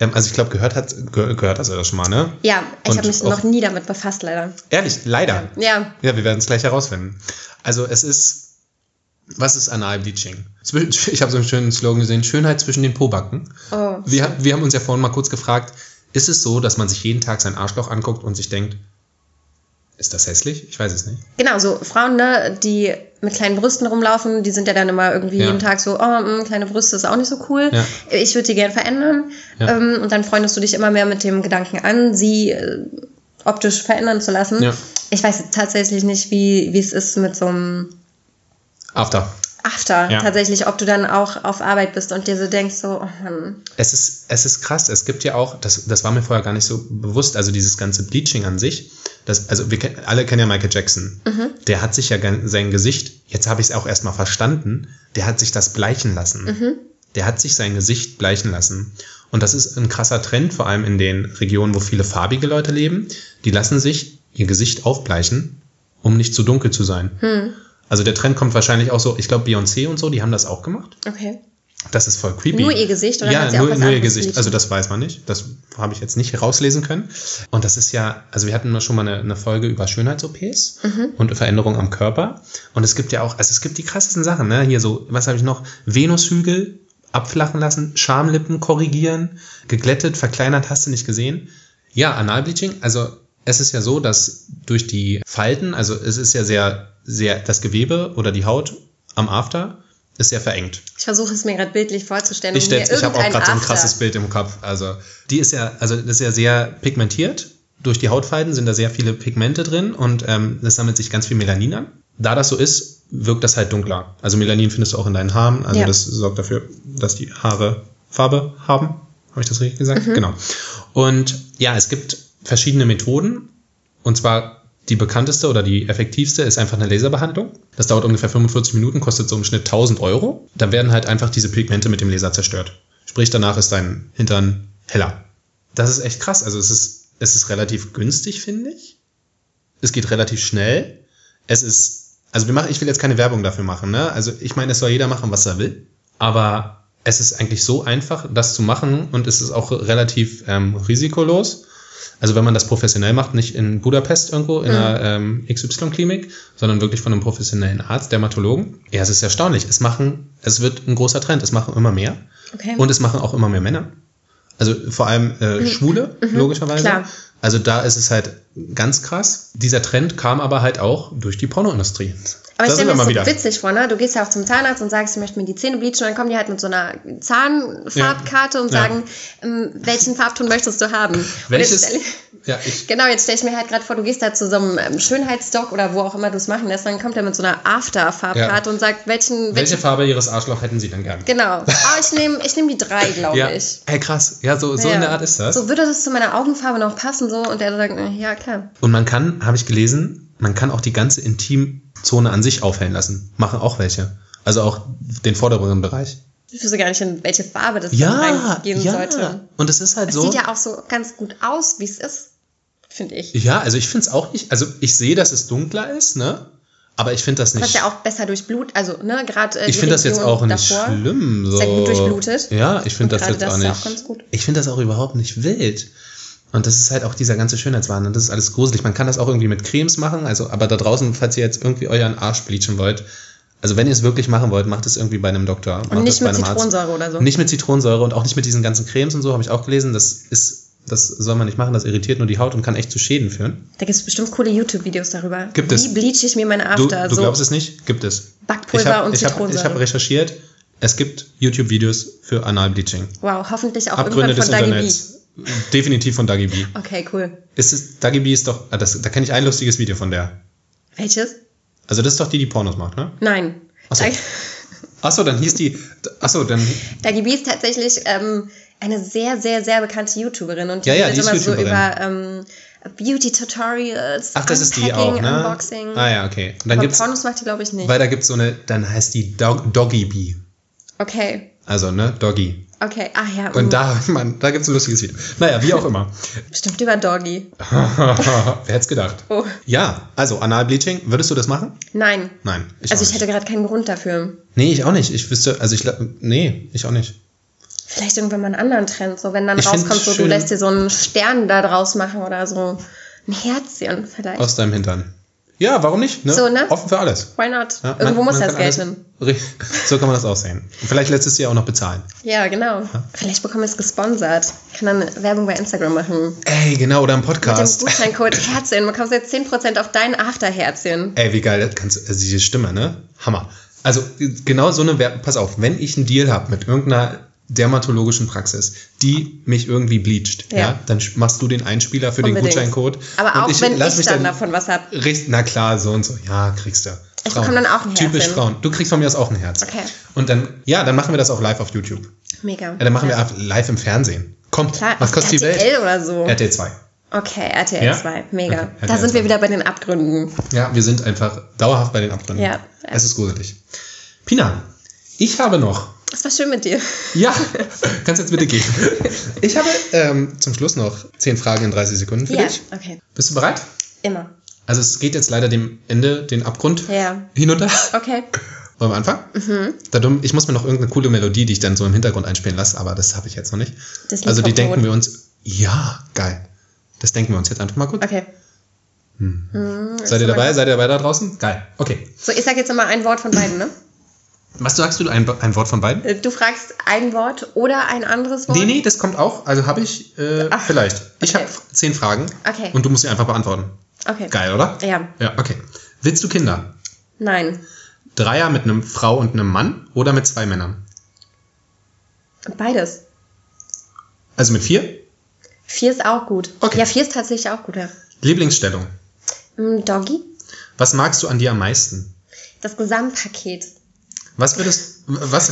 Ähm, also ich glaube, gehört hat ge- gehört hast du das schon mal, ne? Ja, ich habe mich noch nie damit befasst, leider. Ehrlich, leider. Ja, Ja, wir werden es gleich herausfinden. Also es ist, was ist Analbleaching? Ich habe so einen schönen Slogan gesehen, Schönheit zwischen den Pobacken. Oh, wir, wir haben uns ja vorhin mal kurz gefragt, ist es so, dass man sich jeden Tag sein Arschloch anguckt und sich denkt, ist das hässlich? Ich weiß es nicht. Genau, so Frauen, ne, die mit kleinen Brüsten rumlaufen, die sind ja dann immer irgendwie Ja. jeden Tag so, oh, mh, kleine Brüste ist auch nicht so cool. Ja. Ich würde die gern verändern. Ja. Ähm, und dann freundest du dich immer mehr mit dem Gedanken an, sie äh, optisch verändern zu lassen. Ich weiß tatsächlich nicht, wie es ist mit so einem After. After. Ja. Tatsächlich, ob du dann auch auf Arbeit bist und dir so denkst, so, oh Mann. Es ist, es ist krass. Es gibt ja auch, das, das war mir vorher gar nicht so bewusst, also dieses ganze Bleaching an sich. Das, also wir alle kennen ja Michael Jackson. Der hat sich ja sein Gesicht, jetzt habe ich es auch erstmal verstanden, der hat sich das bleichen lassen. Der hat sich sein Gesicht bleichen lassen. Und das ist ein krasser Trend, vor allem in den Regionen, wo viele farbige Leute leben. Die lassen sich ihr Gesicht aufbleichen, um nicht zu dunkel zu sein. Also der Trend kommt wahrscheinlich auch so, ich glaube Beyoncé und so, die haben das auch gemacht. Okay. Das ist voll creepy. Nur ihr Gesicht oder ja, nur, nur ihr Gesicht. Also das weiß man nicht. Das habe ich jetzt nicht herauslesen können. Und das ist ja, also wir hatten schon mal eine, eine Folge über Schönheits-OPs Mhm. und Veränderungen am Körper. Und es gibt ja auch, also es gibt die krassesten Sachen, ne? Hier so, was habe ich noch? Venushügel abflachen lassen, Schamlippen korrigieren, geglättet, verkleinert, hast du nicht gesehen? Ja, Analbleaching, also es ist ja so, dass durch die Falten, also es ist ja sehr, sehr, das Gewebe oder die Haut am After ist sehr verengt. Ich versuche es mir gerade bildlich vorzustellen. Ich, mir ich habe auch gerade so ein krasses Bild im Kopf. Also die ist ja, also das ist ja sehr pigmentiert. Durch die Hautfalten sind da sehr viele Pigmente drin und ähm, es sammelt sich ganz viel Melanin an. Da das so ist, wirkt das halt dunkler. Also Melanin findest du auch in deinen Haaren. Also Ja. das sorgt dafür, dass die Haare Farbe haben. Habe ich das richtig gesagt? Mhm. Genau. Und ja, es gibt verschiedene Methoden. Und zwar die bekannteste oder die effektivste ist einfach eine Laserbehandlung. Das dauert ungefähr 45 Minuten, kostet so im Schnitt 1000 Euro. Dann werden halt einfach diese Pigmente mit dem Laser zerstört. Sprich, danach ist dein Hintern heller. Das ist echt krass. Also es ist, es ist relativ günstig, finde ich. Es geht relativ schnell. Es ist, also wir machen, ich will jetzt keine Werbung dafür machen, ne? Also ich meine, es soll jeder machen, was er will. Aber es ist eigentlich so einfach, das zu machen und es ist auch relativ ähm, risikolos. Also wenn man das professionell macht, nicht in Budapest irgendwo in einer ähm, XY-Klinik, sondern wirklich von einem professionellen Arzt, Dermatologen. Ja, es ist erstaunlich. Es machen, es wird ein großer Trend. Es machen immer mehr Okay. und es machen auch immer mehr Männer. Also vor allem äh, Schwule, logischerweise. klar. Also da ist es halt ganz krass. Dieser Trend kam aber halt auch durch die Pornoindustrie. Aber da ich stelle mir das so wieder. witzig vor, ne? Du gehst ja auch zum Zahnarzt und sagst, ich möchte mir die Zähne bleachen und dann kommen die halt mit so einer Zahnfarbkarte und Ja. sagen, ähm, welchen Farbton möchtest du haben? Und Welches? Jetzt stell, Ja, ich, genau, jetzt stelle ich mir halt gerade vor, du gehst da zu so einem ähm, Schönheitsdoc oder wo auch immer du es machen lässt, dann kommt er mit so einer After-Farbkarte Ja. und sagt, welchen, welche welchen Farbe ihres Arschloch hätten Sie dann gern? Genau. Ah, ich nehme ich nehm die drei, glaube Ja, ich. hey, krass. Ja, so, so Ja. in der Art ist das. So würde das zu meiner Augenfarbe noch passen, so und der sagt, ja, klar. Und man kann, habe ich gelesen, man kann auch die ganze Intimzone an sich aufhellen lassen. Machen auch welche. Also auch den vorderen Bereich. Ich wüsste gar nicht, in welche Farbe das Ja, reingehen ja. sollte. Und es ist halt Es so. sieht ja auch so ganz gut aus, wie es ist, finde ich. Ja, also ich finde es auch nicht. Also ich sehe, dass es dunkler ist, ne? Aber ich finde das nicht. ja auch besser durch Blut, also ne, gerade äh, ich finde das jetzt auch nicht davor. schlimm. So. Ist ja gut durchblutet. Ja, ich finde das jetzt das auch ist nicht. auch. Ich finde das auch überhaupt nicht wild. Und das ist halt auch dieser ganze Schönheitswahn. Und das ist alles gruselig. Man kann das auch irgendwie mit Cremes machen. Also, aber da draußen, falls ihr jetzt irgendwie euren Arsch bleachen wollt, also wenn ihr es wirklich machen wollt, macht es irgendwie bei einem Doktor. Und nicht mit einem Arzt. Zitronensäure oder so. Nicht mit Zitronensäure und auch nicht mit diesen ganzen Cremes und so, habe ich auch gelesen. Das ist, das soll man nicht machen, das irritiert nur die Haut und kann echt zu Schäden führen. Da gibt es bestimmt coole YouTube-Videos darüber. Gibt Wie es. bleach ich mir meine Du, After? du so glaubst es nicht? Gibt es. Backpulver ich hab, und hab, Zitronensäure. Ich habe recherchiert, es gibt YouTube-Videos für Analbleaching. wow, hoffentlich auch Abgründe irgendwann von Dagi. Definitiv von Dagi B. Okay, cool. Ist es, Dagi B ist doch, ah, das, da kenne ich ein lustiges Video von der. Welches? Also das ist doch die, die Pornos macht, ne? Nein. Ach so. Dagi- Achso, dann hieß die, achso, dann, Dagi B ist tatsächlich ähm, eine sehr, sehr, sehr bekannte YouTuberin und die Ja, ja, die immer so YouTuberin. über ähm, Beauty-Tutorials, ach, das ist die Unpacking, auch, ne? Unboxing. Ah ja, okay. Und dann Aber gibt's, Pornos macht die, glaube ich, nicht. weil da gibt's so eine, dann heißt die Dog, Doggy B. Okay, Also, ne, Doggy. Okay. Ah ja, Und mm. da, man, da gibt's ein lustiges Video. Naja, wie auch immer. bestimmt über Doggy. Wer hätte es gedacht? Oh. Ja, also Analbleaching, würdest du das machen? Nein. Nein. Ich also ich nicht. hätte gerade keinen Grund dafür. Nee, ich auch nicht. Ich wüsste, also ich, nee, ich auch nicht. Vielleicht irgendwann mal einen anderen Trend, so wenn dann Ich rauskommt, so du lässt dir so einen Stern da draus machen oder so ein Herzchen vielleicht. Aus deinem Hintern. Ja, warum nicht? Ne? So, ne? Offen für alles. Why not? Ja, Irgendwo man- muss man das Geld hin. So kann man das aussehen. Und vielleicht lässt es dir auch noch bezahlen. Ja, genau. Vielleicht bekomme ich es gesponsert. Kann dann Werbung bei Instagram machen. Ey, genau, oder im Mit dem Podcast. Gutscheincode Herzchen bekommst du jetzt 10% auf dein After-Herzchen. Ey, wie geil, das kannst du, also diese Stimme, ne? Hammer. Also, genau so eine Werbung, pass auf, wenn ich einen Deal habe mit irgendeiner dermatologischen Praxis, die mich irgendwie bleacht, ja, Ja. dann machst du den Einspieler für den Unbedingt. Gutscheincode. Aber auch Und wenn lass ich mich dann davon was hab. Na klar, so und so. Ja, kriegst du. Ich bekomme dann auch ein Typisch Herzchen. Frauen. Du kriegst von mir aus auch ein Herz. Okay. Und dann, ja, dann machen wir das auch live auf YouTube. Mega. Ja, dann machen wir einfach live im Fernsehen. Kommt, Klar, was kostet die RTL Welt? oder so. RTL 2. Okay, RTL Ja? 2. Mega. Okay, da RTL sind wir 2. wieder bei den Abgründen. Ja, wir sind einfach dauerhaft bei den Abgründen. Ja. Es ist gruselig. Pina, ich habe noch. Es war schön mit dir. Ja, kannst jetzt bitte gehen. Ich habe ähm, zum Schluss noch 10 Fragen in 30 Sekunden für Ja, dich. okay. Bist du bereit? Immer. Also es geht jetzt leider dem Ende, den Abgrund Ja. hinunter. Okay. Wollen wir anfangen? Mhm. Da dumm, ich muss mir noch irgendeine coole Melodie, die ich dann so im Hintergrund einspielen lasse, aber das habe ich jetzt noch nicht. Das also die denken wir uns, ja, geil. Das denken wir uns jetzt einfach mal gut. Okay. Seid ihr dabei? Seid ihr dabei da draußen? Geil. Okay. So, ich sag jetzt immer ein Wort von beiden, ne? Was sagst du? Ein, ein Wort von beiden? Äh, Du fragst ein Wort oder ein anderes Wort? Nee, nee, das kommt auch. Also habe ich äh, Ach, vielleicht. Ich okay. habe zehn Fragen. Okay. Und du musst sie einfach beantworten. Okay. Geil, oder? Ja. Ja, okay. Willst du Kinder? Nein. Dreier mit einem Frau und einem Mann oder mit zwei Männern? Beides. Also mit vier? Vier ist auch gut. Okay. Ja, vier ist tatsächlich auch gut, ja. Lieblingsstellung. Mm, Doggy? Was magst du an dir am meisten? Das Gesamtpaket. Was würdest was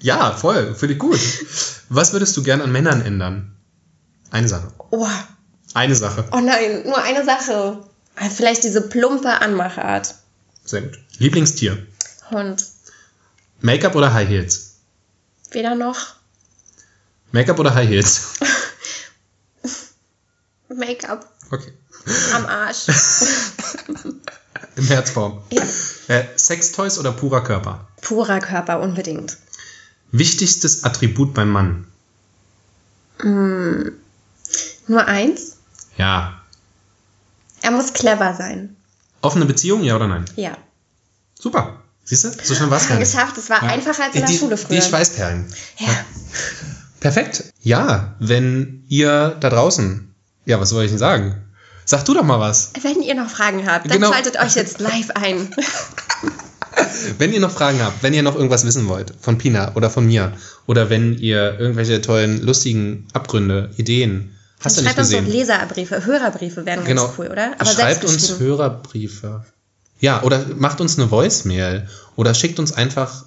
Ja, voll, finde ich gut. Was würdest du gern an Männern ändern? Eine Sache. Oh, Eine Sache. oh nein, nur eine Sache. Vielleicht diese plumpe Anmachart. Sehr gut. Lieblingstier. Hund. Make-up oder High Heels? Weder noch. Make-up oder High Heels? Make-up Okay. am Arsch. Im Herzform. ja. Äh, Sextoys oder purer Körper? Purer Körper, unbedingt. Wichtigstes Attribut beim Mann? Nur eins. Ja. Er muss clever sein. Offene Beziehung, ja oder nein? Ja. Super. Siehst du? So schnell war es gar nicht. Geschafft. Es war einfacher als in der die, Schule früher. Die Schweißperlen. ja. Perfekt. Ja, wenn ihr da draußen, ja, was soll ich denn sagen? Sag du doch mal was. Wenn ihr noch Fragen habt, dann Genau. schaltet euch jetzt live ein. Wenn ihr noch Fragen habt, wenn ihr noch irgendwas wissen wollt von Pina oder von mir oder wenn ihr irgendwelche tollen, lustigen Abgründe, Ideen, hast du nicht Schreibt uns doch gesehen? Leserbriefe, Hörerbriefe wären Genau. ganz cool, oder? Aber Schreibt uns. Hörerbriefe. Ja, oder macht uns eine Voicemail oder schickt uns einfach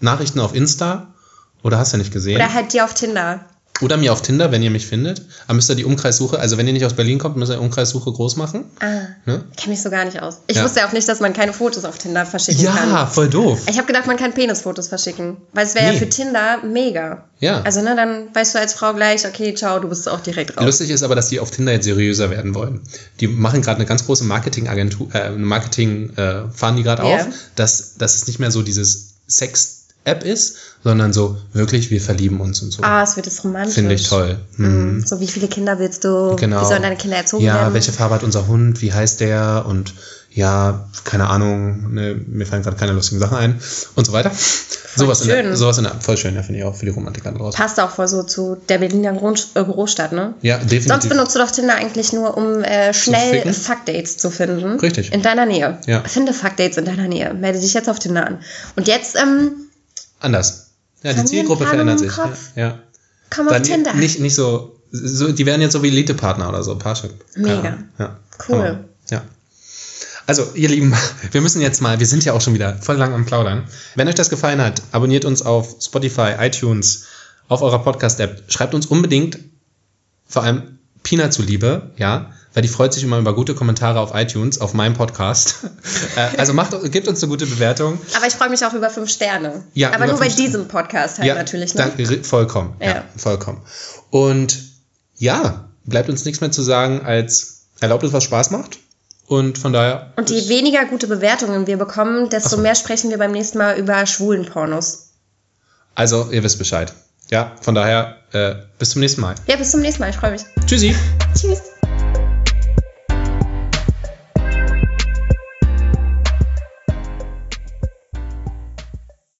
Nachrichten auf Insta oder hast du nicht gesehen? Oder halt die auf Tinder. Oder mir auf Tinder, wenn ihr mich findet. Aber müsst ihr die Umkreissuche, also wenn ihr nicht aus Berlin kommt, müsst ihr die Umkreissuche groß machen. Ah, Ne? kenne mich so gar nicht aus. Ich Ja. wusste ja auch nicht, dass man keine Fotos auf Tinder verschicken kann. Ja, voll doof. Ich habe gedacht, man kann Penisfotos verschicken. Weil es wäre Nee. ja für Tinder mega. Ja. Also, ne, dann weißt du als Frau gleich, okay, ciao, du bist auch direkt raus. Lustig ist aber, dass die auf Tinder jetzt seriöser werden wollen. Die machen gerade eine ganz große Marketingagentur, äh, Marketing äh, fahren die gerade Ja. auf, dass, dass es nicht mehr so dieses Sex-App ist, sondern so wirklich, wir verlieben uns und so. Ah, es wird jetzt romantisch. Finde ich toll. Mhm. So, wie viele Kinder willst du? Genau. Wie sollen deine Kinder erzogen Ja, werden? welche Farbe hat unser Hund? Wie heißt der? Und ja, keine Ahnung, ne, mir fallen gerade keine lustigen Sachen ein und so weiter. sowas in der, schön. sowas in der, voll schön, ja, finde ich auch für die Romantiker da draußen. Passt auch voll so zu der Berliner Groß äh, Großstadt, ne? Ja, definitiv. Sonst benutzt du doch Tinder eigentlich nur, um äh, schnell? Fuckdates zu finden. Richtig. In deiner Nähe. Ja. Finde Fuckdates in deiner Nähe. Melde dich jetzt auf Tinder an. Und jetzt, ähm, Anders. Ja, die Zielgruppe verändert sich. Ja. ja. komm auf Dann Tinder. nicht, nicht so, so, die werden jetzt so wie Elite-Partner oder so, Parship. Mega. Ja. Cool. Ja. Also, ihr Lieben, wir müssen jetzt mal, wir sind ja auch schon wieder voll lang am Plaudern. Wenn euch das gefallen hat, abonniert uns auf Spotify, iTunes, auf eurer Podcast-App. Schreibt uns unbedingt, vor allem Pina zuliebe, ja, weil die freut sich immer über gute Kommentare auf iTunes, auf meinem Podcast. Äh, also macht, gebt uns eine gute Bewertung. Aber ich freue mich auch über fünf Sterne. Ja, Aber nur bei fünf- diesem Podcast halt natürlich, ne? danke, vollkommen. Ja. Ja. vollkommen. Und ja, bleibt uns nichts mehr zu sagen, als erlaubt es, was Spaß macht. Und von daher. Und je weniger gute Bewertungen wir bekommen, desto mehr sprechen wir beim nächsten Mal über schwulen Pornos. Also, ihr wisst Bescheid. Ja, von daher, äh, bis zum nächsten Mal. Ja, bis zum nächsten Mal. Ich freue mich. Tschüssi. Tschüss.